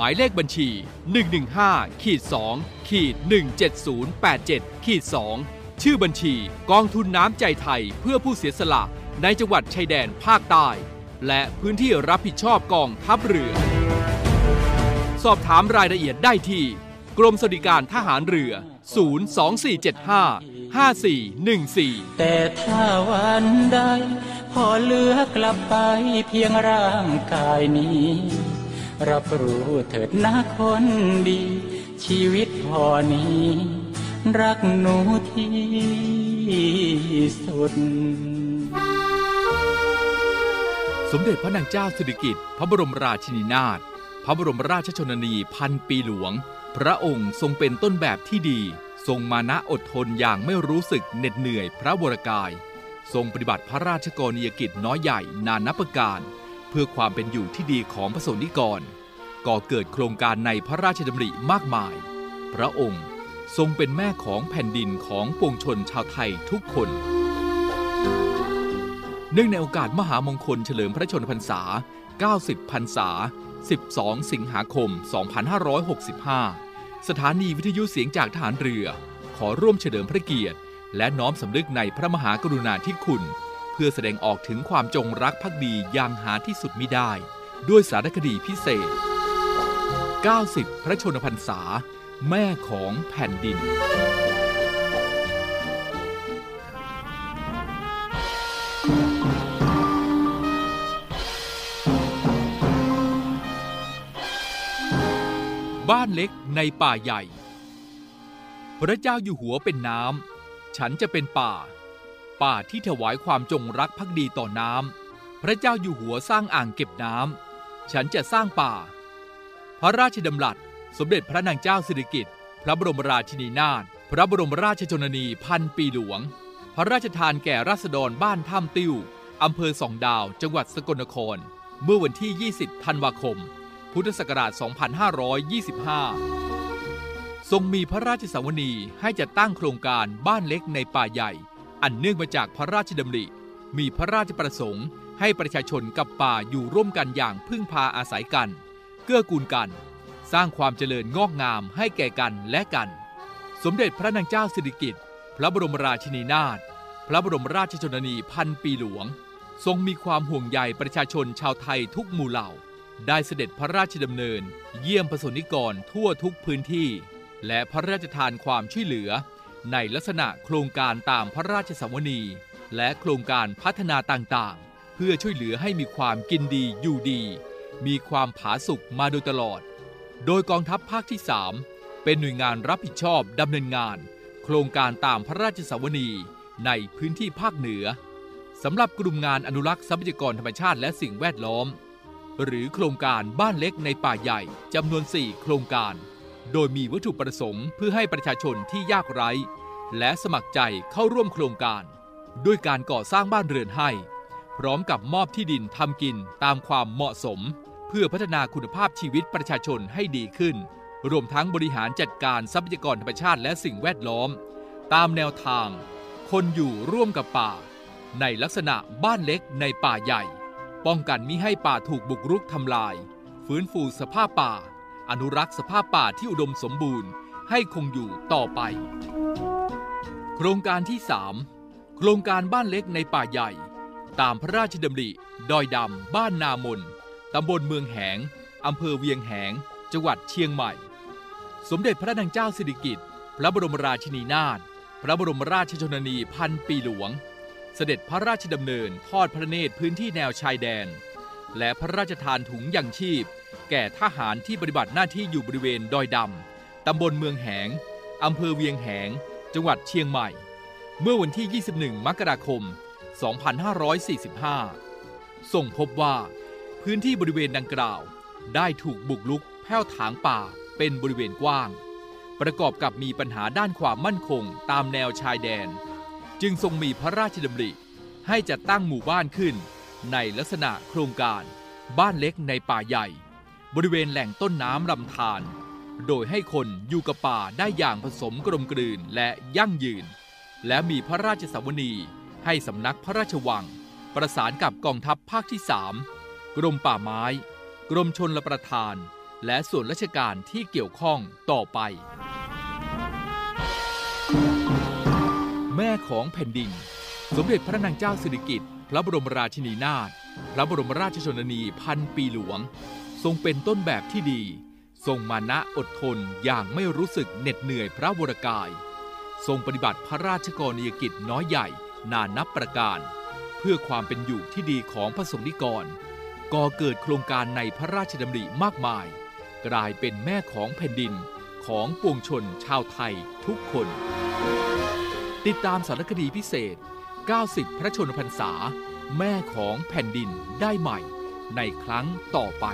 หมายเลขบัญชี 115ขีด2ขีด17087ขีด2ชื่อบัญชีกองทุนน้ำใจไทยเพื่อผู้เสียสละในจังหวัดชายแดนภาคใต้ และพื้นที่รับผิดชอบกองทัพเรือ สอบถามรายละเอียดได้ที่ กรมสวัสดิการทหารเรือ 02475 5414 แต่ถ้าวันใดพอเหลือกลับไปเพียงร่างกายนี้ รับรู้เถิดนะคนดี ชีวิตพอนี้ รักหนูที่สุด สมเด็จพระนางเจ้าสิริกิติ์พระบรมราชินีนาถพระบรมราชชนนีพันปีหลวง พระองค์ทรงเป็นต้นแบบที่ดี ทรงมานะอดทนอย่างไม่รู้สึกเหน็ดเหนื่อยพระวรกาย ทรงปฏิบัติพระราชกรณียกิจน้อยใหญ่นานับประการ เพื่อความเป็นอยู่ที่ดีของพระสนิกร ก่อเกิดโครงการในพระราชดำริมากมาย พระองค์ทรงเป็นแม่ของแผ่นดินของปวงชนชาวไทยทุกคน เนื่องในโอกาสมหามงคลเฉลิมพระชนมพรรษา 90 พรรษา 12 สิงหาคม 2565 สถานีวิทยุเสียงจากทหารเรือ ขอร่วมเฉลิมพระเกียรติ และน้อมสำนึกในพระมหากรุณาธิคุณ พื่อแสดงออกถึงความจงรักภักดีอย่างหาที่สุดมิได้ ด้วยสารคดีพิเศษ 90 พระชนมพรรษา แม่ของแผ่นดิน บ้านเล็กในป่าใหญ่ พระเจ้าอยู่หัวเป็นน้ำ ฉันจะเป็นป่า ป่าที่ถวายความจงรักภักดีต่อน้ำ พระเจ้าอยู่หัวสร้างอ่างเก็บน้ำ ฉันจะสร้างป่า พระราชดำรัส สมเด็จพระนางเจ้าสิริกิติ์ พระบรมราชินีนาถ พระบรมราชชนนีพันปีหลวง พระราชทานแก่ราษฎรบ้านถ้ำติ้ว อำเภอสองดาว จังหวัดสกลนคร เมื่อวันที่ 20 ธันวาคม พุทธศักราช 2525ทรงมีพระราชสวนีให้จัดตั้งโครงการบ้านเล็กในป่าใหญ่ อันเนื่องมาจากพระราชดำริ มีพระราชประสงค์ ให้ประชาชนกับป่าอยู่ร่วมกันอย่างพึ่งพาอาศัยกัน เกื้อกูลกัน สร้างความเจริญงอกงามให้แก่กันและกัน สมเด็จพระนางเจ้าสิริกิติ์พระบรมราชินีนาถพระบรมราชชนนีพันปีหลวง ทรงมีความห่วงใยประชาชนชาวไทยทุกหมู่เหล่า ได้เสด็จพระราชดำเนิน เยี่ยมประสนิกรทั่วทุกพื้นที่ และพระราชทานความช่วยเหลือ ในลักษณะโครงการตามพระราชสวนี และโครงการพัฒนาต่างๆ เพื่อช่วยเหลือให้มีความกินดีอยู่ดี มีความผาสุกมาโดยตลอด โดยกองทัพภาคที่ 3 เป็นหน่วยงานรับผิดชอบดำเนินงาน โครงการตามพระราชสวนีในพื้นที่ภาคเหนือสำหรับกลุ่มงานอนุรักษ์ทรัพยากรธรรมชาติและสิ่งแวดล้อม หรือโครงการบ้านเล็กในป่าใหญ่จำนวน 4 โครงการ โดยมีวัตถุประสงค์เพื่อให้ประชาชนที่ยากไร้ และสมัครใจเข้าร่วมโครงการ ด้วยการก่อสร้างบ้านเรือนให้ พร้อมกับมอบที่ดินทำกินตามความเหมาะสม เพื่อพัฒนาคุณภาพชีวิตประชาชนให้ดีขึ้น รวมทั้งบริหารจัดการทรัพยากรธรรมชาติและสิ่งแวดล้อม ตามแนวทาง คนอยู่ร่วมกับป่า ในลักษณะบ้านเล็กในป่าใหญ่ ป้องกันมิให้ป่าถูกบุกรุกทำลาย ฟื้นฟูสภาพป่า อนุรักษ์สภาพป่าที่อุดมสมบูรณ์ ให้คงอยู่ต่อไป โครงการที่ 3 โครงการบ้านเล็กในป่าใหญ่ ตามพระราชดำริดอยดำบ้านนามนตำบลเมืองแหงอำเภอเวียงแหง จังหวัดเชียงใหม่ สมเด็จพระนางเจ้าสิริกิติ์พระบรมราชินีนาถพระบรมราชชนนีพันปีหลวง เสด็จพระราชดำเนินทอดพระเนตรพื้นที่แนวชายแดน และพระราชทานถุงยังชีพ แก่ทหารที่ปฏิบัติหน้าที่อยู่บริเวณดอยดำ ตำบลเมืองแหง อำเภอเวียงแหง จังหวัดเชียงใหม่ เมื่อวันที่ 21 มกราคม 2545 ส่งพบว่า พื้นที่บริเวณดังกล่าว ได้ถูกบุกลุกแผ้วถางป่าเป็นบริเวณกว้าง ประกอบกับมีปัญหาด้านความมั่นคงตามแนวชายแดน จึงทรงมีพระราชดำริ ให้จัดตั้งหมู่บ้านขึ้น ในลักษณะโครงการ บ้านเล็กในป่าใหญ่ บริเวณแหล่งต้นน้ำลำธารโดยให้คนอยู่กับป่าได้อย่างผสมกลมกลืนและยั่งยืน และมีพระราชสวนีให้สำนักพระราชวัง ประสานกับกองทัพภาคที่ 3 กรมป่าไม้ กรมชนรประทาน และส่วนราชการที่เกี่ยวข้องต่อไป แม่ของแผ่นดิน สมเด็จพระนางเจ้าสิริกิติ์พระบรมราชินีนาถพระบรมราชชนนีพันปีหลวง ทรงเป็นต้นแบบที่ดี ทรงมานะอดทนอย่างไม่รู้สึกเหน็ดเหนื่อยพระวรกาย ทรงปฏิบัติพระราชกรณียกิจน้อยใหญ่นานับประการ เพื่อความเป็นอยู่ที่ดีของพระสงฆ์นิกร ก่อเกิดโครงการในพระราชดำริมากมาย กลายเป็นแม่ของแผ่นดินของปวงชนชาวไทยทุกคน ติดตามสารคดีพิเศษ 90 พระชนมพรรษา แม่ของแผ่นดินได้ใหม่ ในครั้งต่อไป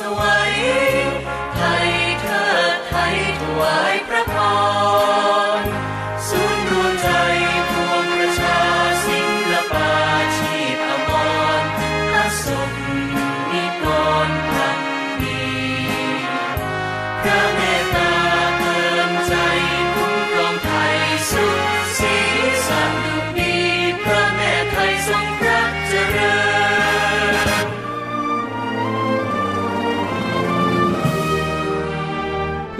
ว่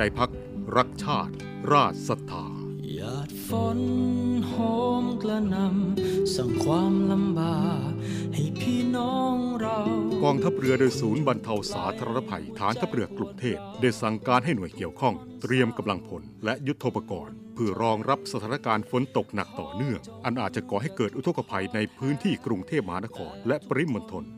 ใจพักรักชาติ ราชศรัทธาหยาดฝนโหมกระหนำสั่งความลำบากให้พี่น้องเรากองทัพเรือโดยศูนย์บรรเทาสาธารณภัยฐานทัพเรือกรุงเทพได้สั่งการให้หน่วยเกี่ยวข้อง เตรียมกำลังพลและยุทโธปกรณ์เพื่อรองรับสถานการณ์ฝนตกหนักต่อเนื่อง อันอาจจะก่อให้เกิดอุทกภัยในพื้นที่กรุงเทพมหานครและปริมณฑล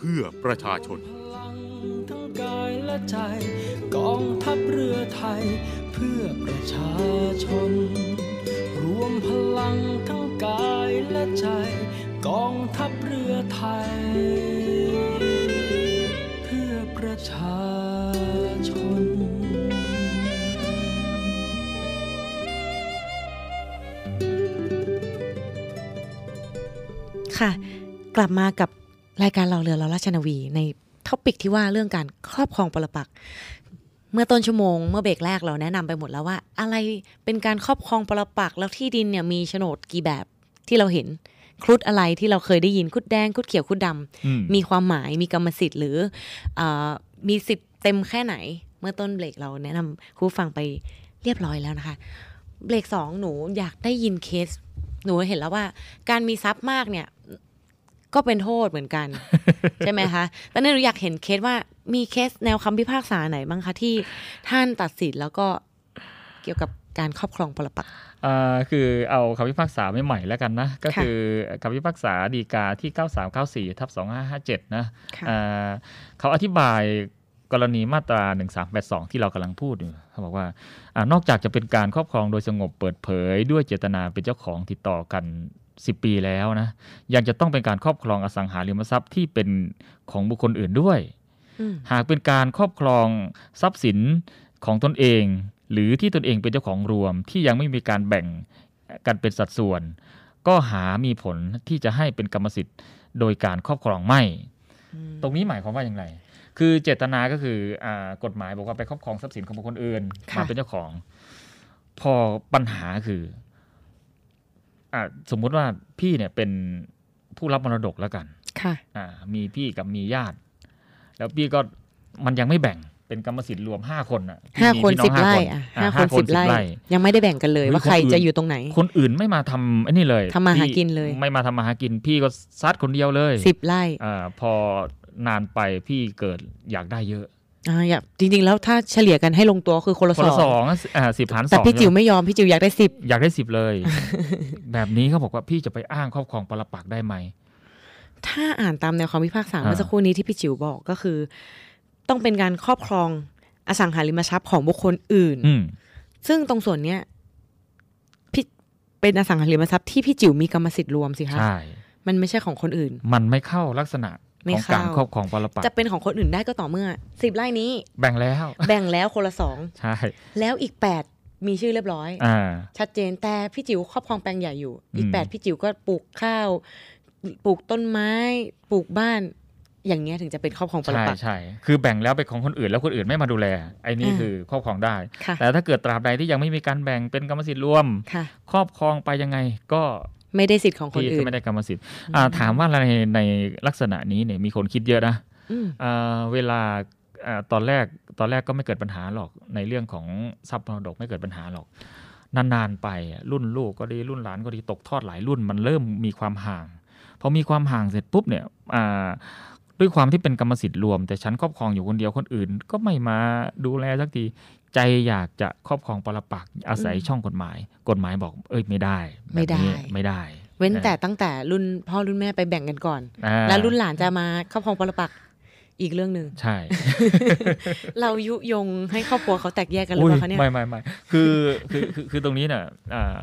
เพื่อประชาชน ทั้งกายและใจ กองทัพเรือไทย เพื่อประชาชน รวมพลังทั้งกายและใจ กองทัพเรือไทย เพื่อประชาชนค่ะ กลับมากับ รายการเราเรือเราราชนาวีในท็อปิกที่ว่าเรื่องการครอบครองปรปักษ์เมื่อต้นชั่วโมงเมื่อเบรกแรกเราแนะนำไปหมดแล้วว่า อะไรเป็นการครอบครองปรปักษ์แล้วที่ดินเนี่ยมีโฉนดกี่แบบที่เราเห็นครุฑอะไรที่เราเคยได้ยินครุฑแดงครุฑเขียวครุฑดำอืมมีความหมายมีกรรมสิทธิ์หรืออามีสิทธิ์เต็มแค่ไหน เมื่อต้นเบรกเราแนะนำครูฟังไปเรียบร้อยแล้วนะคะ เบรกสองหนูอยากได้ยินเคส หนูเห็นแล้วว่า การมีทรัพย์มากเนี่ย ก็เป็นโทษเหมือนกัน ใช่ไหมคะตอนนี้หนูอยากเห็นเคสว่ามีเคสแนวคำพิพากษาไหนบ้างคะที่ท่านตัดสินแล้วก็เกี่ยวกับการครอบครองปรปักษ์อ่าคือเอาคำพิพากษาใหม่ๆแล้วกันนะ ก็ค่ะคือคำพิพากษาดีกาที่ 9394ทับ2557 นะค่ะอ่าเขาอธิบายกรณีมาตรา 1382 ที่เรากำลังพูดอยู่เขาบอกว่าอานอกจากจะเป็นการครอบครองโดยสงบเปิดเผย ด้วยเจตนาเป็นเจ้าของติดต่อกัน 10 ปีแล้วนะยังจะต้องเป็นการครอบครองอสังหาริมทรัพย์ที่เป็นของบุคคลอื่นด้วยอืมหากเป็นการครอบครองทรัพย์สินของตนเอง หรือที่ตนเองเป็นเจ้าของรวม ที่ยังไม่มีการแบ่งกันเป็นสัดส่วน ก็หามีผลที่จะให้เป็นกรรมสิทธิ์โดยการครอบครองไม่ ตรงนี้หมายความว่าอย่างไร คือเจตนาก็คืออากฎหมายบอกว่าไปครอบครองทรัพย์สินของบุคคลอื่นค่ะมาเป็นเจ้าของ พอปัญหาคือ อ่าสมมุติว่าพี่เนี่ยเป็นผู้รับมรดกแล้วกัน ค่ะ อ่า มีพี่กับมีญาติ แล้วพี่ก็มันยังไม่แบ่งเป็นกรรมสิทธิ์รวมห้าคนอะพี่ห้ามีคนพี่น้อสิบงไร่คนอะอ่าห้าคนสิบไร่ยังไม่ได้แบ่งกันเลยเฮ้ยว่าใครคนอื่นจะอยู่ตรงไหน คนอื่นไม่มาทำไอ้นี่เลยทำมาหาพี่กินเลย ไม่มาทำมาหากิน พี่ก็ซัดคนเดียวเลยสิบไร่อ่าพอนานไปพี่เกิดอยากได้เยอะ อ่าอยากจริง ๆ แล้วถ้าเฉลี่ยกันให้ลงตัวคือคนละคนละสสอองงอ่าสิบหารสแต่องพี่จิ๋วใช่ไหมไม่ยอมพี่จิ๋วอยากได้สิบอยากได้สิบเลย แบบนี้เขาบอกว่าพี่จะไปอ้างครอบครองปรปักษ์ได้ไหม ถ้าอ่านตามแนวความพิพากษาอ่า เมื่อสักครู่นี้ที่พี่จิ๋วบอกก็คือ ต้องเป็นการครอบครองอสังหาริมทรัพย์ของบุคคลอื่น อืม ซึ่งตรงส่วนเนี้ยพี่เป็นอสังหาริมทรัพย์ที่พี่จิ๋วมีกรรมสิทธิ์รวมสิคะใช่ มันไม่ใช่ของคนอื่น มันไม่เข้าลักษณะ ไม่ของเข้าการครอบครองปรปักจะษ์เป็นของคนอื่นได้ก็ต่อเมื่อสิบไร่นี้ แบ่งแล้ว แบ่งแล้วคนละสองใช่ แล้วอีกแปดมีชื่อเรียบร้อยอ่าชัดเจนแต่พี่จิ๋วครอบครองแปลงใหญ่อยู่ อีกอืมแปดพี่จิ๋วก็ปลูกข้าว ปลูกต้นไม้ ปลูกบ้านอย่างเงี้ยถึงจะเป็นครอบครองปรใช่ปักษ์ใช่คือแบ่งแล้วเป็นของคนอื่นแล้วคนอื่นไม่มาดูแล ไอ้นี่อ่าคือครอบครองได้ค่ะแต่ถ้าเกิดตราบใดที่ยังไม่มีการแบ่งเป็นกรรมสิทธิ์รวมค่ะครอบครองไปยังไงก็ ไม่ได้สิทธิ์ของคนพี่อื่ก็นไม่ได้กรรมสิทธิ์อ่าถามว่าในในลักษณะนี้เนี่ยมีคนคิดเยอะนะอืมอ่าเวลาอ่าตอนแรกตอนแรกก็ไม่เกิดปัญหาหรอกในเรื่องของทรัพย์มรดกไม่เกิดปัญหาหรอก นานๆไปอะรุ่นลูกก็ดีรุ่นหลานก็ดีตกทอดหลายรุ่นมันเริ่มมีความห่างพอมีความห่างเสร็จปุ๊บเนี่ยอ่าด้วยความที่เป็นกรรมสิทธิ์รวม แต่ฉันครอบครองอยู่คนเดียวคนอื่น ก็ไม่มาดูแลสักที ใจอยากจะครอบครองปรปักษ์อาศัยอืมช่องกฎหมาย กฎหมายบอกเอ้ยไม่ได้ไม่ได้แบบนี้ไม่ได้ เว้นแต่ตั้งแต่รุ่นพ่อรุ่นแม่ไปแบ่งกันก่อนอ่าแล้วรุ่นหลานจะมาครอบครองปรปักษ์อีกเรื่องหนึ่งใช่ เรายุยงให้ครอบครัวเขาแตกแยกกันหรือเปล่าคะเนี่ยไม่ไม่ไม่คือคือคือคือตรงนี้เนี่ยอ่า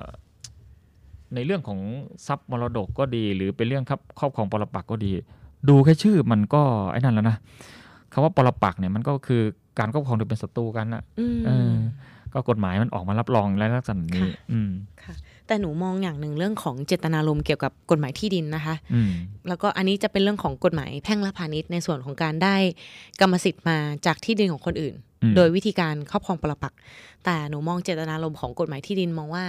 ในเรื่องของทรัพย์มรดกก็ดี หรือเป็นเรื่องครับครอบครองปรปักษ์ก็ดี ดูแค่ชื่อมันก็ไอ้นั่นแล้วนะ คำว่าปรปักษ์เนี่ยมันก็คือการครอบครองโดยเป็นศัตรูกันนะอืมเออก็กฎหมายมันออกมารับรองและลักษณะนี้ค่ะอืมแต่หนูมองอย่างหนึ่งเรื่องของเจตนารมณ์เกี่ยวกับกฎหมายที่ดินนะคะอืมแล้วก็อันนี้จะเป็นเรื่องของกฎหมายแพ่งและพาณิชย์ในส่วนของการได้กรรมสิทธิ์มาจากที่ดินของคนอื่นอืมโดยวิธีการครอบครองปรปักษ์แต่หนูมองเจตนารมณ์ของกฎหมายที่ดินมองว่า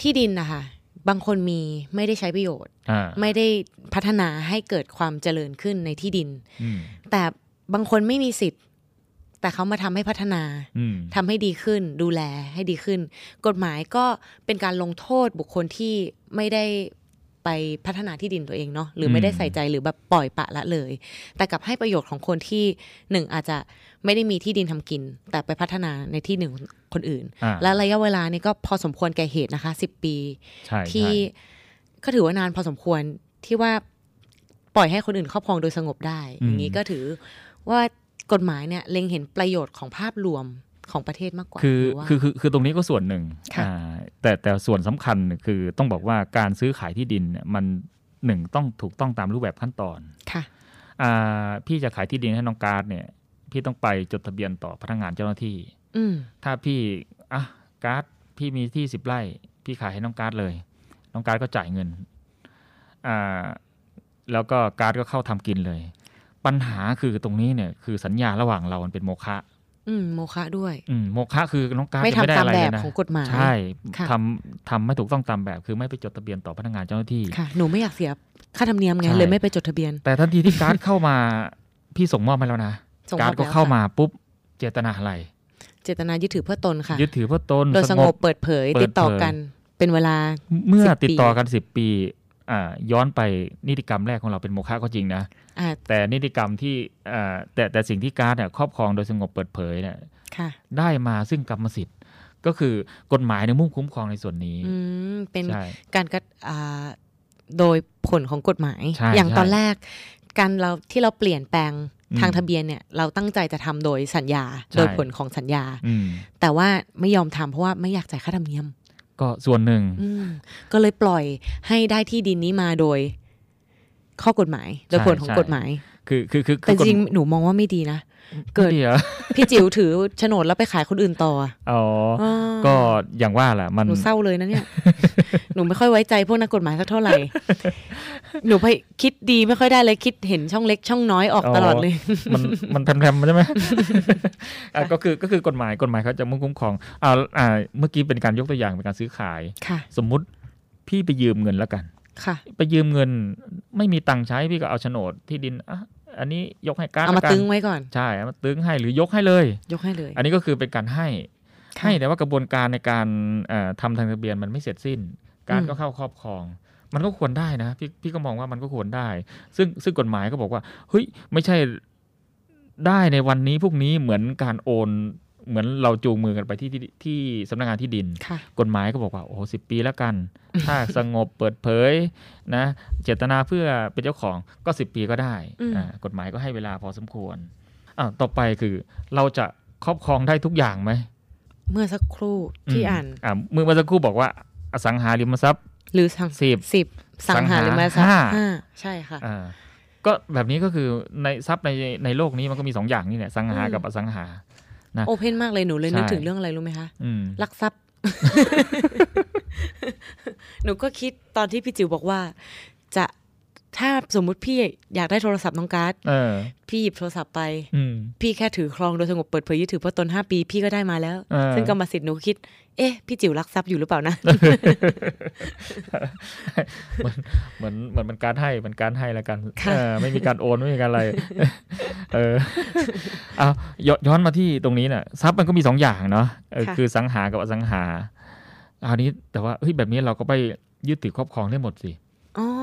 ที่ดินนะคะ บางคนมีไม่ได้ใช้ประโยชน์อ่าไม่ได้พัฒนาให้เกิดความเจริญขึ้นในที่ดินอืมแต่บางคนไม่มีสิทธิ์ แต่เขามาทำให้พัฒนาอืมทำให้ดีขึ้น ดูแลให้ดีขึ้น กฎหมายก็เป็นการลงโทษบุคคลที่ไม่ได้ ไปพัฒนาที่ดินตัวเองเนาะหรือไม่ได้ใส่ใจหรือแบบปล่อยปละละเลย แต่กลับให้ประโยชน์ของคนที่หนึ่งอาจจะไม่ได้มีที่ดินทำกิน แต่ไปพัฒนาในที่หนึ่งคนอื่นอ่าและระยะเวลานี่ก็พอสมควรแก่เหตุนะคะสิบปีใช่ที่ใช่ก็ถือว่านานพอสมควรที่ว่าปล่อยให้คนอื่นครอบครองโดยสงบได้ อย่างนี้ก็ถือว่ากฎหมายเนี่ยเล็งเห็นประโยชน์ของภาพรวม ของประเทศมากกว่าคือหรืว่าคือคือคือตรงนี้ก็ส่วนหนึ่งค่ะอ่าแต่แต่ส่วนสำคัญคือต้องบอกว่าการซื้อขายที่ดินเนี่ยมันหนึ่งต้องถูกต้องตามรูปแบบขั้นตอนค่ะอ่าพี่จะขายที่ดินให้น้องการ์ดเนี่ยพี่ต้องไปจดทะเบียนต่อพนักงานเจ้าหน้าที่อืมถ้าพี่อะการ์ดพี่มีที่สิบไร่ พี่ขายให้น้องการ์ดเลย น้องการ์ดก็จ่ายเงินอ่าแล้วก็การ์ดก็เข้าทำกินเลย ปัญหาคือตรงนี้เนี่ยคือสัญญาระหว่างเรามันเป็นโมฆะ อืมโมฆะด้วย อืมโมฆะคือน้องการ์ดไม่ยังไม่ได้ทำตามอะไรแบเลบยนะของกฎหมายใช่ค่ะทำทำไม่ถูกต้องตามแบบ คือไม่ไปจดทะเบียนต่อพนักงานเจ้าหน้าที่ค่ะหนูไม่อยากเสียค่าธรรมเนียมไงใช่เลยไม่ไปจดทะเบียน แต่ทันทีที่การ์ดเข้ามาพี่ส่งมอบไปแล้วนะส่งมอบการ์ดก็แล้วเข้าค่ะมาปุ๊บเจตนาอะไร เจตนายึดถือเพื่อตนค่ะยึดถือเพื่อตนโดยสงบเปิดเผยเปิดเผยติดต่อกันเป็นเวลาเมื่อ10ติดต่อปีกันสิบปีอ่า ย้อนไปนิติกรรมแรกของเราเป็นโมฆะก็จริงนะอ่าแต่นิติกรรมที่อ่าแต่แต่สิ่งที่การ์ดเนี่ยครอบครองโดยสงบเปิดเผยเนี่ยค่ะได้มาซึ่งกรรมสิทธิ์ ก็คือกฎหมายในยมุ่งคุ้มครองในส่วนนี้อืมเป็นใช่การกระอ่าโดยผลของกฎหมายใช่อย่างใช่ตอนแรกการเราที่เราเปลี่ยนแปลงอืมทางทะเบียนเนี่ยเราตั้งใจจะทำโดยสัญญาใช่โดยผลของสัญญาอืมแต่ว่าไม่ยอมทำเพราะว่าไม่อยากจ่ายค่าธรรมเนียม ก็ส่วนหนึ่งอืมก็เลยปล่อยให้ได้ที่ดินนี้มาโดย ข้อกฎหมายโดยผลของใช่กฎหมาย คือคือคือแต่คือกฎจริงๆหนูมองว่าไม่ดีนะเกิดไม่ดีหรอพี่จิ๋วถือโฉนดแล้วไปขายคนอื่นต่ออะอ๋ออ่าก็อย่างว่าแหละมันหนูเศร้าเลยนะเนี่ย หนูไม่ค่อยไว้ใจพวกนักกฎหมายสักเท่าไหร่ หนูพยคิดดีไม่ค่อยได้เลยคิดเห็นช่องเล็กช่องน้อยออกตลอดเลย มันมันแพรมๆใช่ไหมอะก็คือก็คือกฎหมายกฎหมายเขาจะมุ่งคุ้มครองอ่าอ่าเมื่อกี้เป็นการยกตัวอย่างเป็นการซื้อขายค่ะสมมุติพี่ไปยืมเงินแล้วกันค่ะไปยืมเงินไม่มีตังค์ใช้พี่ก็เอาโฉนดที่ดินอะอันนี้ยกให้การดเอามาละกันตึงไว้ก่อนใช่เอามาตึงให้หรือยกให้เลย ยกให้เลย อันนี้ก็คือเป็นการให้ค่ะให้แต่ว่ากระบวนการในการเอ่อทำทางทะเบียนมันไม่เสร็จสิ้น การอืมก็เข้าครอบครอง มันก็ควรได้นะพี่พี่ก็มองว่ามันก็ควรได้ ซึ่งซึ่งกฎหมายก็บอกว่าเฮ้ยไม่ใช่ได้ในวันนี้พรุ่งนี้เหมือนการโอนเหมือนเราจูงมือกันไปที่ที่ที่สำนักงานที่ดินค่ะกฎหมายก็บอกว่า โอ้สิบปีแล้วกัน ถ้าสงบเปิดเผยนะเจตนาเพื่อเป็นเจ้าของก็สิบปีก็ได้อืมอ่ากฎหมายก็ให้เวลาพอสมควรอ่าต่อไปคือเราจะครอบครองได้ทุกอย่างไหม เมื่อสักครู่ที่อ่านอ่าเมื่อเมื่อสักครู่บอกว่า อสังหาริมทรัพย์ หรือสังสิบสิบสังหาริมทรัพห้าย์ห้าใช่ค่ะอ่าก็แบบนี้ก็คือในทรัพย์ในในโลกนี้มันก็มีสองอย่างนี่แหละสังหาอืมกับอสังหานะโอเพนมากเลยหนูเลยใช่นึกถึงเรื่องอะไรรู้ไหมคะอืมลักทรัพย์ หนูก็คิดตอนที่พี่จิ๋วบอกว่าจะ ถ้าสมมุติพี่อยากได้โทรศัพท์น้องการ์ดเออพี่หยิบโทรศัพท์ไปอืมพี่แค่ถือครองโดยสงบเปิดเผยยึดถือเพราะตนห้าปีพี่ก็ได้มาแล้วเออซึ่งกรรมสิทธิ์หนูคิด เอ๊ะ พี่จิ๋วรักทรัพย์อยู่หรือเปล่านะ เหมือนเหมือนเหมือนมันการให้มันการให้แล้วกันค่ะเออไม่มีการโอนไม่มีการอะไร เออเอาย้อนย้อนมาที่ตรงนี้เนี่ยทรัพย์มันก็มีสองอย่างเนาะเออคือสังหากับอสังหาอันนี้แต่ว่าเฮ้ยแบบนี้เราก็ไปยึดถือครอบครองได้หมดสิ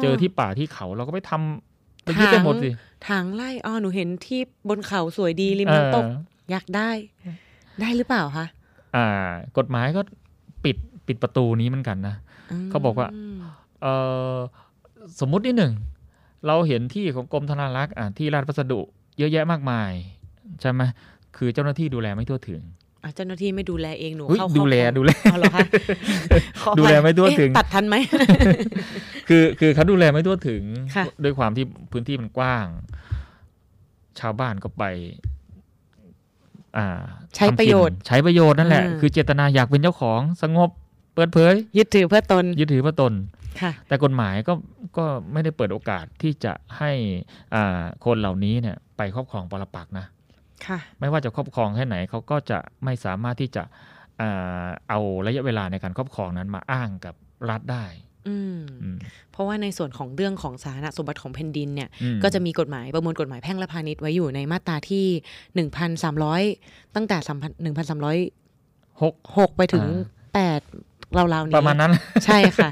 เจอที่ป่าที่เขาเราก็ไปทำไปยึดได้หมดสิทางไล่อ๋อหนูเห็นที่บนเขาสวยดีริมน้ำตกเอออยากได้ ได้หรือเปล่าคะอ่า กฎหมายก็ปิดปิดประตูนี้เหมือนกันนะมเขาบอกว่า เออสมมุตินิดหนึ่ง เราเห็นที่ของกรมธนารักษ์อะที่ราชพัสดุ เยอะแยะมากมาย ใช่ไหมคือเจ้าหน้าที่ดูแลไม่ทั่วถึงอะ เจ้าหน้าที่ไม่ดูแลเองหนูเฮ้ยเข้าดูแลครอบครองดูแลเอาเหรอคะขออภัยดูแลไม่ทั่วเอ๊ะถึงตัดทันไหมคือคือเขาดูแลไม่ทั่วถึงค่ะด้วยความที่พื้นที่มันกว้าง ชาวบ้านก็ไปอ่าใช้ทำกินประโยชน์ ใช้ประโยชน์นั่นแหละอืมคือเจตนาอยากเป็นเจ้าของสงบ เปิดเผย ยึดถือเพื่อตน ยึดถือพระตนค่ะแต่กฎหมายก็ก็ไม่ได้เปิดโอกาสที่จะให้อ่าคนเหล่านี้เนี่ย ไปครอบครองปรปักษ์นะค่ะ ไม่ว่าจะครอบครองแค่ไหนเขาก็จะไม่สามารถที่จะอ่าเอาระยะเวลาในการครอบครองนั้นมาอ้างกับรัฐได้อืมอืมเพราะว่าในส่วนของเรื่องของสาธารณสมบัติของแผ่นดินเนี่ยอืมก็จะมีกฎหมายประมวลกฎหมายแพ่งและพาณิชย์ไว้อยู่ในมาตราที่หนึ่งพันสามร้อยตั้งแต่หนึ่งพันสามร้อยหกหกไปถึงอ่าแปดราวๆนี้ประมาณนั้น ใช่ค่ะ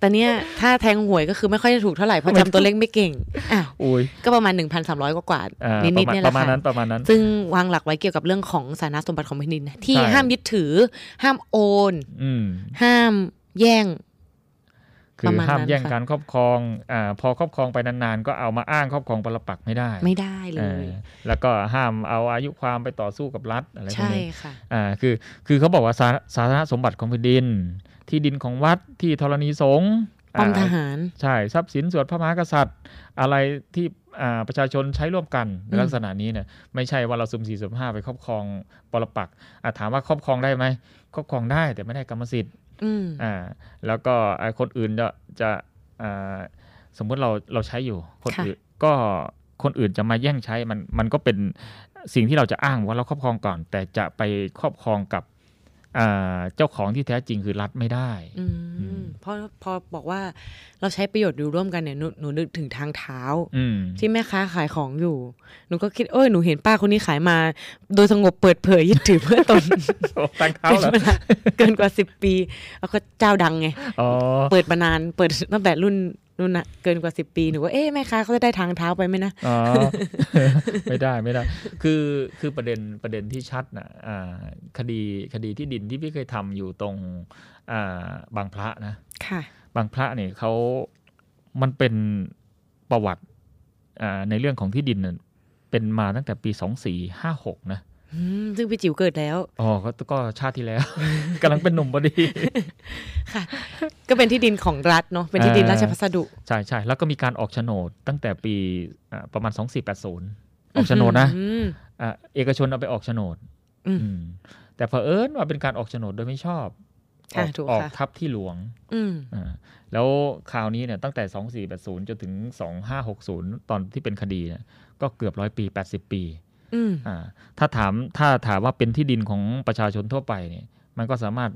แต่เนี้ยถ้าแทงหวยก็คือไม่ค่อยจะถูกเท่าไหร่เพราะจำตัวเลขไม่เก่งอะอุ้ยก็ประมาณ 1,300 กว่ากว่าๆอ่านิดๆเนี่ยแหปละระมาณค่ะนั้นประมาณนั้น ซึ่งวางหลักไว้เกี่ยวกับเรื่องของสาธารณสมบัติของแผ่นดินนะที่ใช่ห้ามยึดถือ ห้ามโอนอืมห้ามแย่งคืปอระมาณห้ามนั้นแย่งค่ะการครอบครองอ่าพอครอบครองไปนานๆ ก็เอามาอ้างครอบครองปรปักษ์ไม่ได้ ไม่ได้เลเอยอแล้วก็ห้ามเอาอายุความไปต่อสู้กับรัฐอะไรพวกใช่นี้ค่ะอ่าคือคือเขาบอกว่าสาสาธารณสมบัติของแผ่นดิน ที่ดินของวัดที่ธรณีสงฆ์ป้อมอ่าทหาร ใช่ทรัพย์สินส่วนพระมหากษัตริย์ อะไรที่อ่าประชาชนใช้ร่วมกันในอืมลักษณะนี้เนี่ยไม่ใช่ว่าเราสุ่มสี่สุ่มห้าไปครอบครองปรปักษ์อะถามว่าครอบครองได้ไหมครอบครองได้แต่ไม่ได้กรรมสิทธิ์อืมอ่าแล้วก็ไอ้คนอื่นจะจะอ่าสมมุติเราเราใช้อยู่คนค่ะอื่นก็คนอื่นจะมาแย่งใช้มันมันก็เป็นสิ่งที่เราจะอ้างว่าเราครอบครองก่อน แต่จะไปครอบครองกับอ่า เจ้าของที่แท้จริงคือรัฐไม่ได้อือืมมเพราะพอบอกว่าเราใช้ประโยชน์อยู่ร่วมกันเนี่ยหนูหนูนึกถึงทางเท้าอืมที่แม่ค้าขายของอยู่ หนูก็คิดเอ้ยหนูเห็นป้าคนนี้ขายมา โดยสงบเปิดเผยยึดถือเพื่อตนโอ้ตั้งเท้าเป็นเหรอเวลาเกินกว่าสิบปี แล้วก็เจ้าดังไงอ๋อเปิดมานานเปิดตั้งแต่รุ่น รุ่นนะเกินกว่าสิบปีหนูว่าเอ๊ะแม่ค้าเขาจะได้ทางเท้าไปไหมนะอ๋อไม่ได้ไม่ได้ คือคือประเด็นประเด็นที่ชัดนะอ่าคดีคดีที่ดินที่พี่เคยทำอยู่ตรงอ่าบางพระนะค่ะบางพระเนี่ยเขามันเป็นประวัติอ่าในเรื่องของที่ดินน่ะเป็นมาตั้งแต่ปีสองสี่ห้าหกนะอืม ซึ่งพี่จิ๋วเกิดแล้ว อ๋อ ก็ก็ชาติที่แล้วกำลังเป็นหนุ่มพอดี ค่ะ ก็เป็นที่ดินของรัฐเนาะ เป็นที่ดินราชพัสดุ ใช่ใช่ แล้วก็มีการออกโฉนดตั้งแต่ปีอ่าประมาณ 2480 ออกโฉนดนะอืมอ่าเอกชนเอาไปออกโฉนดอืมอืมแต่เผอิญว่าเป็นการออกโฉนดโดยไม่ชอบอค่ะอกถูกออกค่ะทับที่หลวงอืมอ่าแล้วคราวนี้เนี่ยตั้งแต่ 2480 จนถึง 2560 ตอนที่เป็นคดีเนี่ย ก็เกือบร้อยปี 80 ปี อืมอ่าถ้าถามถ้าถามว่าเป็นที่ดินของประชาชนทั่วไปเนี่ยมันก็สามารถ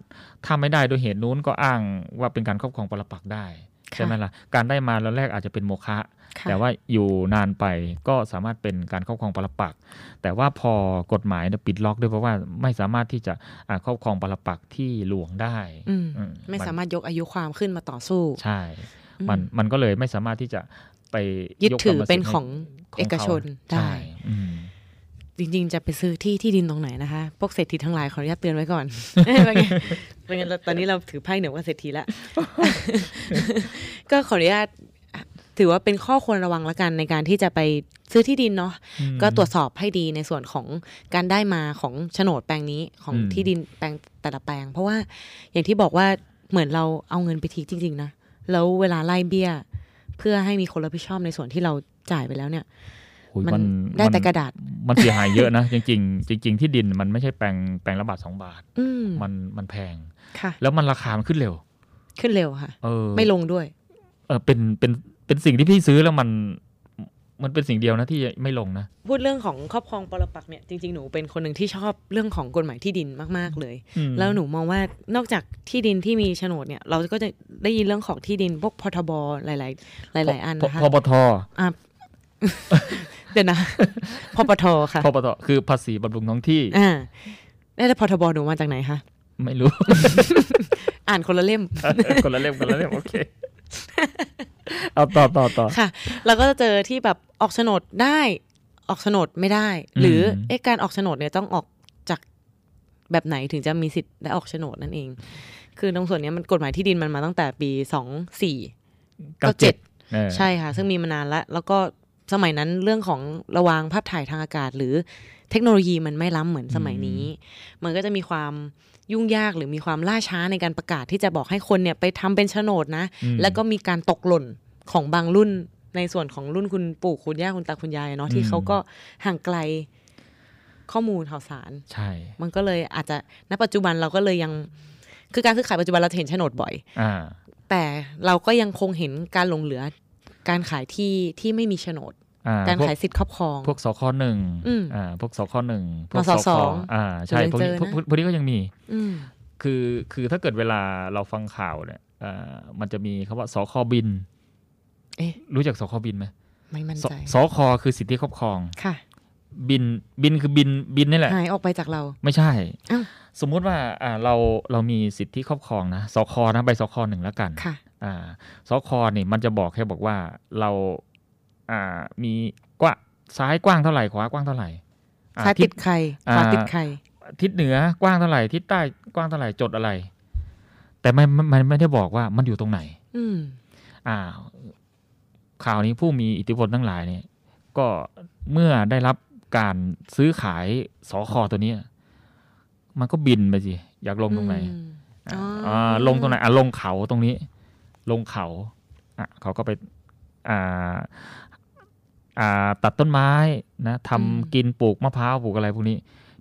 ถ้าไม่ได้โดยเหตุนู้นก็อ้างว่าเป็นการครอบครองปรปักษ์ได้ใช่ไหมล่ะการได้มาแล้วแรกอาจจะเป็นโมฆะค่ะแต่ว่าอยู่นานไปก็สามารถเป็นการครอบครองปรปักษ์แต่ว่าพอกฎหมายเนี่ยปิดล็อกด้วยเพราะว่าไม่สามารถที่จะอ่าครอบครองปรปักษ์ที่หลวงได้อืมอืไม่นสามารถยกอายุความขึ้นมาต่อสู้ใช่อืมมันมันก็เลยไม่สามารถที่จะไปยึดถือกรรมสิทธิ์เป็นให้ของขเอกชนขาได้ใช่อืม จริง ๆ จะไปซื้อที่ที่ดินตรงไหนนะคะ พวกเศรษฐีทั้งหลายขออนุญาตเตือนไว้ก่อนไม่งั้นไม่งั้นเราตอนนี้เราถือไพ่เหนือกว่าเศรษฐีแล้วก็ขออนุญาตถือว่าเป็นข้อควรระวังละกันในการที่จะไปซื้อที่ดินเนาะอืมก็ตรวจสอบให้ดีในส่วนของการได้มาของโฉนดแปลงนี้ของอืมที่ดินแปลงแต่ละแปลง เพราะว่าอย่างที่บอกว่าเหมือนเราเอาเงินไปทิ้งจริง ๆ นะ แล้วเวลาไล่เบี้ย เพื่อให้มีคนรับผิดชอบในส่วนที่เราจ่ายไปแล้วเนี่ยโอ้ย มันได้แต่กระดาษ มันเสียหายเยอะนะจริงๆจริง ๆ ที่ดินมันไม่ใช่แปลงแปลงละบาทสองบาทอืมมันมันแพงค่ะแล้วมันราคามันขึ้นเร็ว ขึ้นเร็วค่ะเออไม่ลงด้วย เออเป็นเป็นเป็นสิ่งที่พี่ซื้อแล้วมันมันเป็นสิ่งเดียวนะที่ไม่ลงนะ พูดเรื่องของครอบครองปรปักษ์เนี่ยจริงๆหนูเป็นคนหนึ่งที่ชอบเรื่องของกฎหมายที่ดินมากๆเลยอืมแล้วหนูมองว่านอกจากที่ดินที่มีโฉนดเนี่ย เราก็จะได้ยินเรื่องของที่ดินพวกพทบหลายๆหลาย ๆ อันนะคะพปทอะ เดี๋ยวนะพปทค่ะพปทคือภาษีบำรุงท้องที่อ่าได้แต่พทบหนูมาจากไหนคะไม่รู้ อ่านคนละเล่ม คนละเล่มคนละเล่มโอเคเอาต่อต่อต่อค่ะเราก็จะเจอที่แบบออกโฉนดได้ออกโฉนดไม่ได้ หรือเอ๊ะการออกโฉนดเนี่ยต้องออกจากแบบไหนถึงจะมีสิทธิ์ได้ออกโฉนดนั่นเอง คือตรงส่วนเนี้ยมันกฎหมายที่ดินมันมาตั้งแต่ปีสองสี่เก้าเจ็ดเออใช่ค่ะ ซึ่งมีมานานแล้ว แล้วก็ สมัยนั้นเรื่องของระวางภาพถ่ายทางอากาศ หรือเทคโนโลยีมันไม่ล้ำเหมือนสมัยนี้ มันก็จะมีความยุ่งยากหรือมีความล่าช้าในการประกาศที่จะบอกให้คนเนี่ยไปทำเป็นโฉนดนะอืมแล้วก็มีการตกหล่นของบางรุ่นในส่วนของรุ่นคุณปู่คุณย่าคุณตาคุณยายเนาะที่เขาก็ห่างไกลข้อมูลข่าวสาร ใช่ มันก็เลยอาจจะณปัจจุบันเราก็เลยยังคือการซื้อขายปัจจุบันเราจะเห็นโฉนดบ่อยอ่าแต่เราก็ยังคงเห็นการหลงเหลือ การขายที่ที่ไม่มีโฉนดอ่าการพวกขายสิทธิ์ครอบครอง พวกสคหนึ่งอืมอ่าพวกสคหนึ่งพวกมสสคอ่าใช่พวกนี้เจอนะพวกพวกพวกนี้ก็ยังมีอืมคือคือถ้าเกิดเวลาเราฟังข่าวเนี่ยอ่ามันจะมีคำว่าสคบิน เอ๊ะรู้จักสคบินไหมไม่มั่นสใจสคคือสิทธิครอบครองค่ะบินบินคือบินบินนี่แหละหายออกไปจากเราไม่ใช่อ้าวสมมุติว่าอ่าเราเรามีสิทธิครอบครองนะสคนะใบสคหนึ่งแล้วกันค่ะอ่า สคนี่มันจะบอกแค่บอกว่าเราอ่ามีกว้างซ้ายกว้างเท่าไหร่ขวากว้างเท่าไหร่อ่ซ้ายทิติศดใครขวาอ่าติดใครทิศเหนือกว้างเท่าไหร่ทิศใต้กว้างเท่าไหร่จดอะไร แต่ไม่ไม่มันไม่ได้บอกว่ามันอยู่ตรงไหน อืมอ่า ข่าวนี้ผู้มีอิทธิพลทั้งหลายเนี่ย ก็เมื่อได้รับการซื้อขายสอคอตัวเนี้ยมันก็บินไปสิอยากลงตรงไหนอืมอ่าอ๋ออ่อ่าลงตรงไหนอะลงเขาตรงนี้ ลงเขาอะเขาก็ไปอ่าอ่าตัดต้นไม้นะทำกินปลูกมะพร้าวปลูกอะไรพวกนี้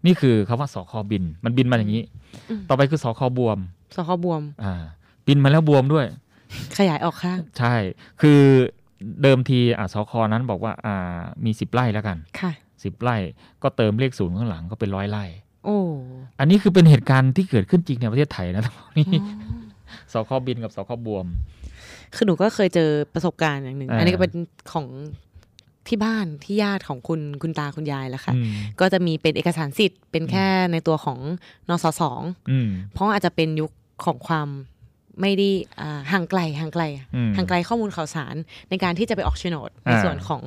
นี่คือคำว่าสอคอบิน มันบินมาอย่างนี้ ต่อไปคือสอคอบวมสคบวมอ่าบินมาแล้วบวมด้วย ขยายออกข้าง ใช่ คือเดิมทีอ่าสคนั้นบอกว่าอ่ามีสิบไร่แล้วกันค่ะสิบไร่ก็เติมเลขศูนย์ข้างหลังก็เป็นร้อยไร่โอ้อันนี้คือเป็นเหตุการณ์ที่เกิดขึ้นจริงในประเทศไทยนะตรงนี้ สคบินกับสคบวม คือหนูก็เคยเจอประสบการณ์อย่างหนึ่งอ่าอันนี้ก็เป็นของที่บ้านที่ญาติของคุณคุณตาคุณยายแหละค่ะอืมก็จะมีเป็นเอกสารสิทธิ์เป็นแค่ในตัวของนสสองอืมเพราะอาจจะเป็นยุคของความไม่ได้อ่าห่างไกลห่างไกลอืมห่างไกลข้อมูลข่าวสารในการที่จะไปออกโฉนดในอ่าส่วนของ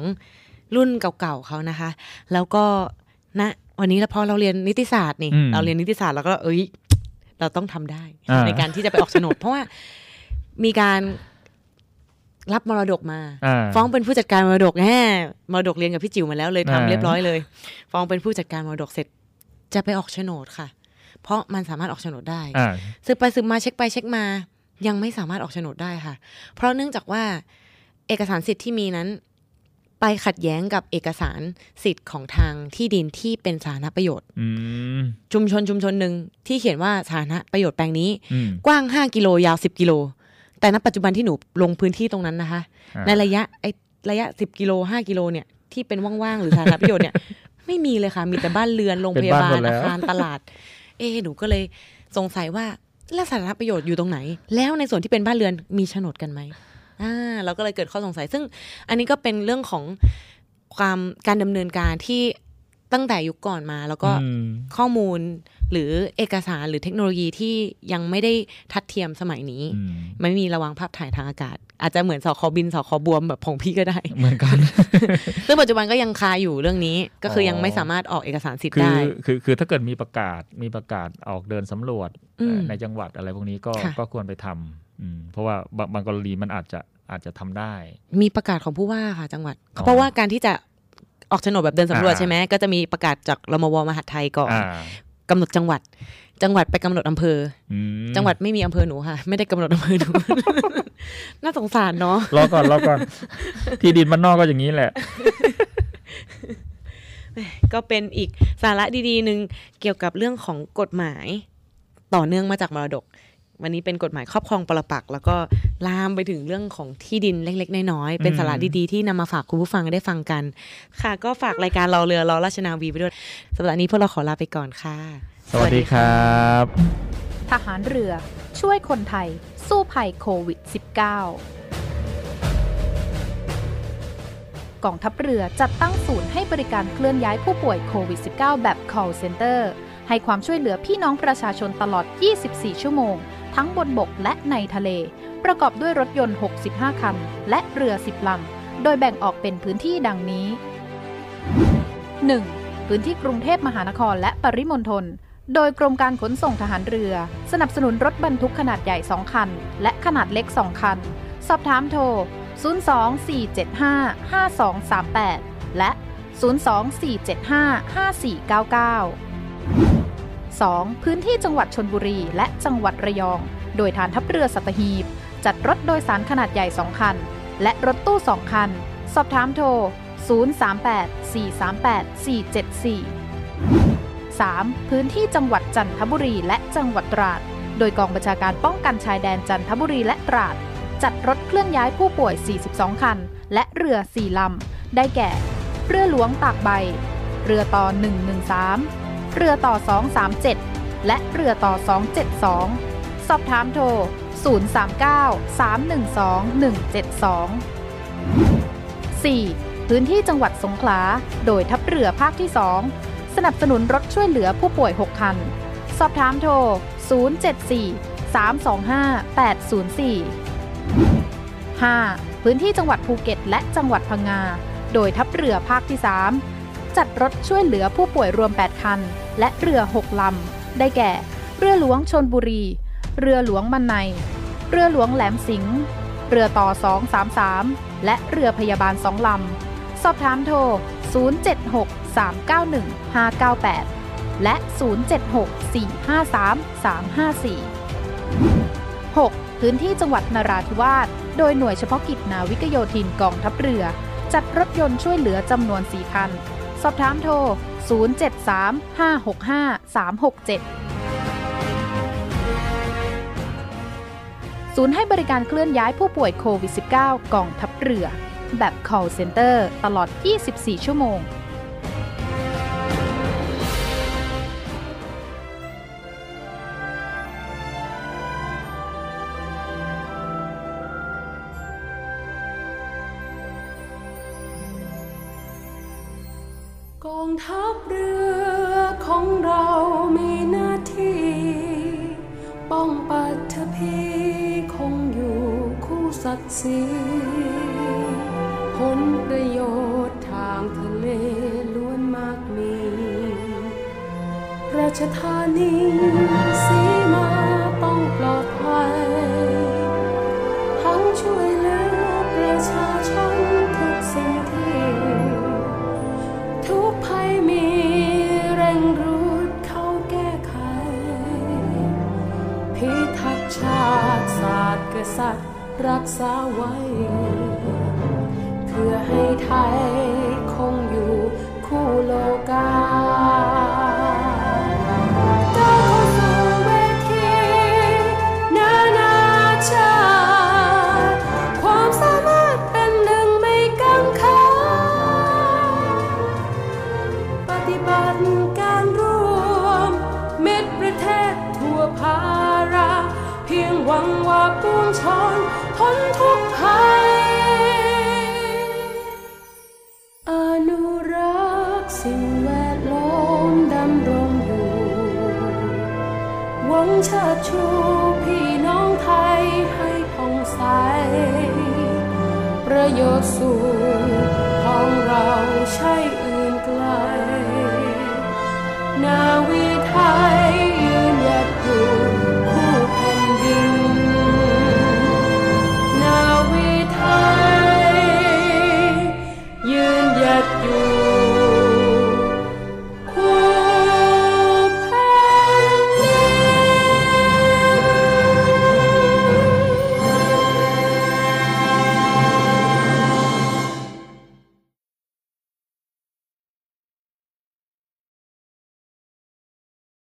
รุ่นเก่าๆเขานะคะ แล้วก็ณวันนี้แล้วพอเราเรียนนิติศาสตร์นี่อืมเราเรียนนิติศาสตร์เราก็เอ้ย เราต้องทำได้อ่าในการที่จะไปออกโฉนด เพราะว่ามีการรับมรดกมาอ่าฟ้องเป็นผู้จัดการมรดกแน่มรดกเรียนกับพี่จิ๋วมาแล้วเลยทำอ่าเรียบร้อยเลย ฟ้องเป็นผู้จัดการมรดกเสร็จ จะไปออกโฉนดค่ะ เพราะมันสามารถออกโฉนดได้อ่าสืบไปสืบมาเช็คไปเช็คมา ยังไม่สามารถออกโฉนดได้ค่ะ เพราะเนื่องจากว่าเอกสารสิทธิ์ที่มีนั้นไป ขัดแย้งกับเอกสารสิทธิ์ของทางที่ดินที่เป็นสาธารณประโยชน์อืมชุมชนชุมชนหนึ่งที่เขียนว่าสาธารณประโยชน์แปลงนี้อืมกว้าง 5 กิโลยาว 10 กิโล แต่ณปัจจุบันที่หนูลงพื้นที่ตรงนั้นนะคะอ่าในระยะไอ้ระยะ 10 กิโล 5 กิโลเนี่ยที่เป็นว่างๆหรือสาธารณประโยชน์เนี่ยไม่มีเลยค่ะ มีแต่บ้านเรือนโรงพยาบาลอาคารตลาด เอะหนูก็เลยสงสัยว่าแล้วสาธารณประโยชน์อยู่ตรงไหน แล้วในส่วนที่เป็นบ้านเรือนมีโฉนดกันไหม อ่าเราก็เลยเกิดข้อสงสัย ซึ่งอันนี้ก็เป็นเรื่องของความการดำเนินการที่ตั้งแต่ยุคก่อนมา แล้วก็อืมข้อมูลหรือเอกสารหรือเทคโนโลยีที่ยังไม่ได้ทัดเทียมสมัยนี้อืมไม่มีระวังภาพถ่ายทางอากาศ อาจจะเหมือนสคบินสคบวมแบบของพี่ก็ได้เหมือนกันซึ่งปัจจุบันก็ยังคาอยู่เรื่องนี้ก็คือออยังไม่สามารถออกเอกสารสิทธิ์คือได้คือคือถ้าเกิดมีประกาศมีประกาศออกเดินสำรวจอืมในจังหวัดอะไรพวกนี้ก็ค่ะก็ควรไปทำอืม เพราะว่าบางบางกรณีมันอาจจะอาจจะทำได้ มีประกาศของผู้ว่าค่ะจังหวัดอ๋อเพราะว่าการที่จะออกโฉนดแบบเดินสำรวจอ่าใช่ไหมก็จะมีประกาศจากรมวมหาดไทยก่อนอ่ากำหนดจังหวัด จังหวัดไปกำหนดอำเภออืมอจังหวัดไม่มีอำเภอหนูค่ะ ไม่ได้กำหนดอำเภอหนู น่าสงสารเนาะรอก่อนรอก่อน ที่ดินมันนอกก็อย่างนี้แหละ ก็เป็นอีกสาระดีๆหนึ่งเกี่ยวกับเรื่องของกฎหมาย ต่อเนื่องมาจากมรดก วันนี้เป็นกฎหมายครอบครองปรปักษ์แล้วก็ลามไปถึงเรื่องของที่ดินเล็กๆน้อยๆเป็นสาระดีๆที่นำมาฝากคุณผู้ฟังได้ฟังกัน ค่ะ ก็ฝากรายการรอเรือรอราชนาวีไปด้วยสำหรับวันนี้พวกเราขอลาไปก่อนค่ะ สวัสดีครับ ทหารเรือช่วยคนไทย สู้ภัยโควิด -19 กองทัพเรือจัดตั้งศูนย์ให้บริการเคลื่อนย้ายผู้ป่วยโควิด -19 แบบ call center ให้ความช่วยเหลือพี่น้องประชาชนตลอด 24 ชั่วโมง ทั้งบนบกและในทะเล ประกอบด้วยรถยนต์ 65 คัน และเรือ 10 ลำ โดยแบ่งออกเป็นพื้นที่ดังนี้ 1. พื้นที่กรุงเทพมหานครและปริมณฑลโดยกรมการขนส่งทหารเรือ สนับสนุนรถบรรทุกขนาดใหญ่ 2 คัน และขนาดเล็ก 2 คัน สอบถามโทร 024755238 และ 024755499 2. พื้นที่จังหวัดชนบุรี และจังหวัดระยอง โดยฐานทัพเรือสัตหีบ จัดรถโดยสารขนาดใหญ่ 2 คัน และรถตู้ 2 คัน สอบถามโทร 038-438-474 3. พื้นที่จังหวัดจันทบุรีและจังหวัดตราด โดยกองบัญชาการป้องกันชายแดนจันทบุรีและตราด จัดรถเคลื่อนย้ายผู้ป่วย 42 คัน และเรือ 4 ลำ ได้แก่ เรือหลวงตากใบ เรือต่อ 113 เรือต่อ 237 และเรือต่อ 272 สอบถามโทร 039 312 172 4. พื้นที่จังหวัดสงขลา โดยทัพเรือภาคที่ 2 สนับสนุนรถช่วยเหลือผู้ป่วย 6 คัน สอบถามโทร 074 325 804 5. พื้นที่จังหวัดภูเก็ตและจังหวัดพังงา โดยทัพเรือภาคที่ 3 จัดรถช่วยเหลือผู้ป่วยรวม 8 คัน และเรือ 6 ลำ ได้แก่ เรือหลวงชนบุรี เรือหลวงมันใน เรือหลวงแหลมสิงห์ เรือต่อ 233 และเรือพยาบาล2ลำ สอบถามโทร 076 391 598 และ 076 453 354 6. พื้นที่จังหวัดนราธิวาส โดยหน่วยเฉพาะกิจนาวิกโยธินกองทัพเรือ จัดรถยนต์ช่วยเหลือจำนวน 4 คัน สอบถามโทร 073 565 367ศูนย์ให้บริการเคลื่อนย้ายผู้ป่วยโควิด -19 กองทัพเรือ แบบ call center ตลอด 24 ชั่วโมง เรือของเรามีหน้าที่ ป้องปัทภีคงอยู่คู่ศักดิ์ศรีผลประโยชน์ทางทะเลล้วนมากมี ราชธานีสีมาต้องปลอด สตร์กษัตว์รักษาไว้ เพื่อให้ไทยคงอยู่คู่โลกา ปร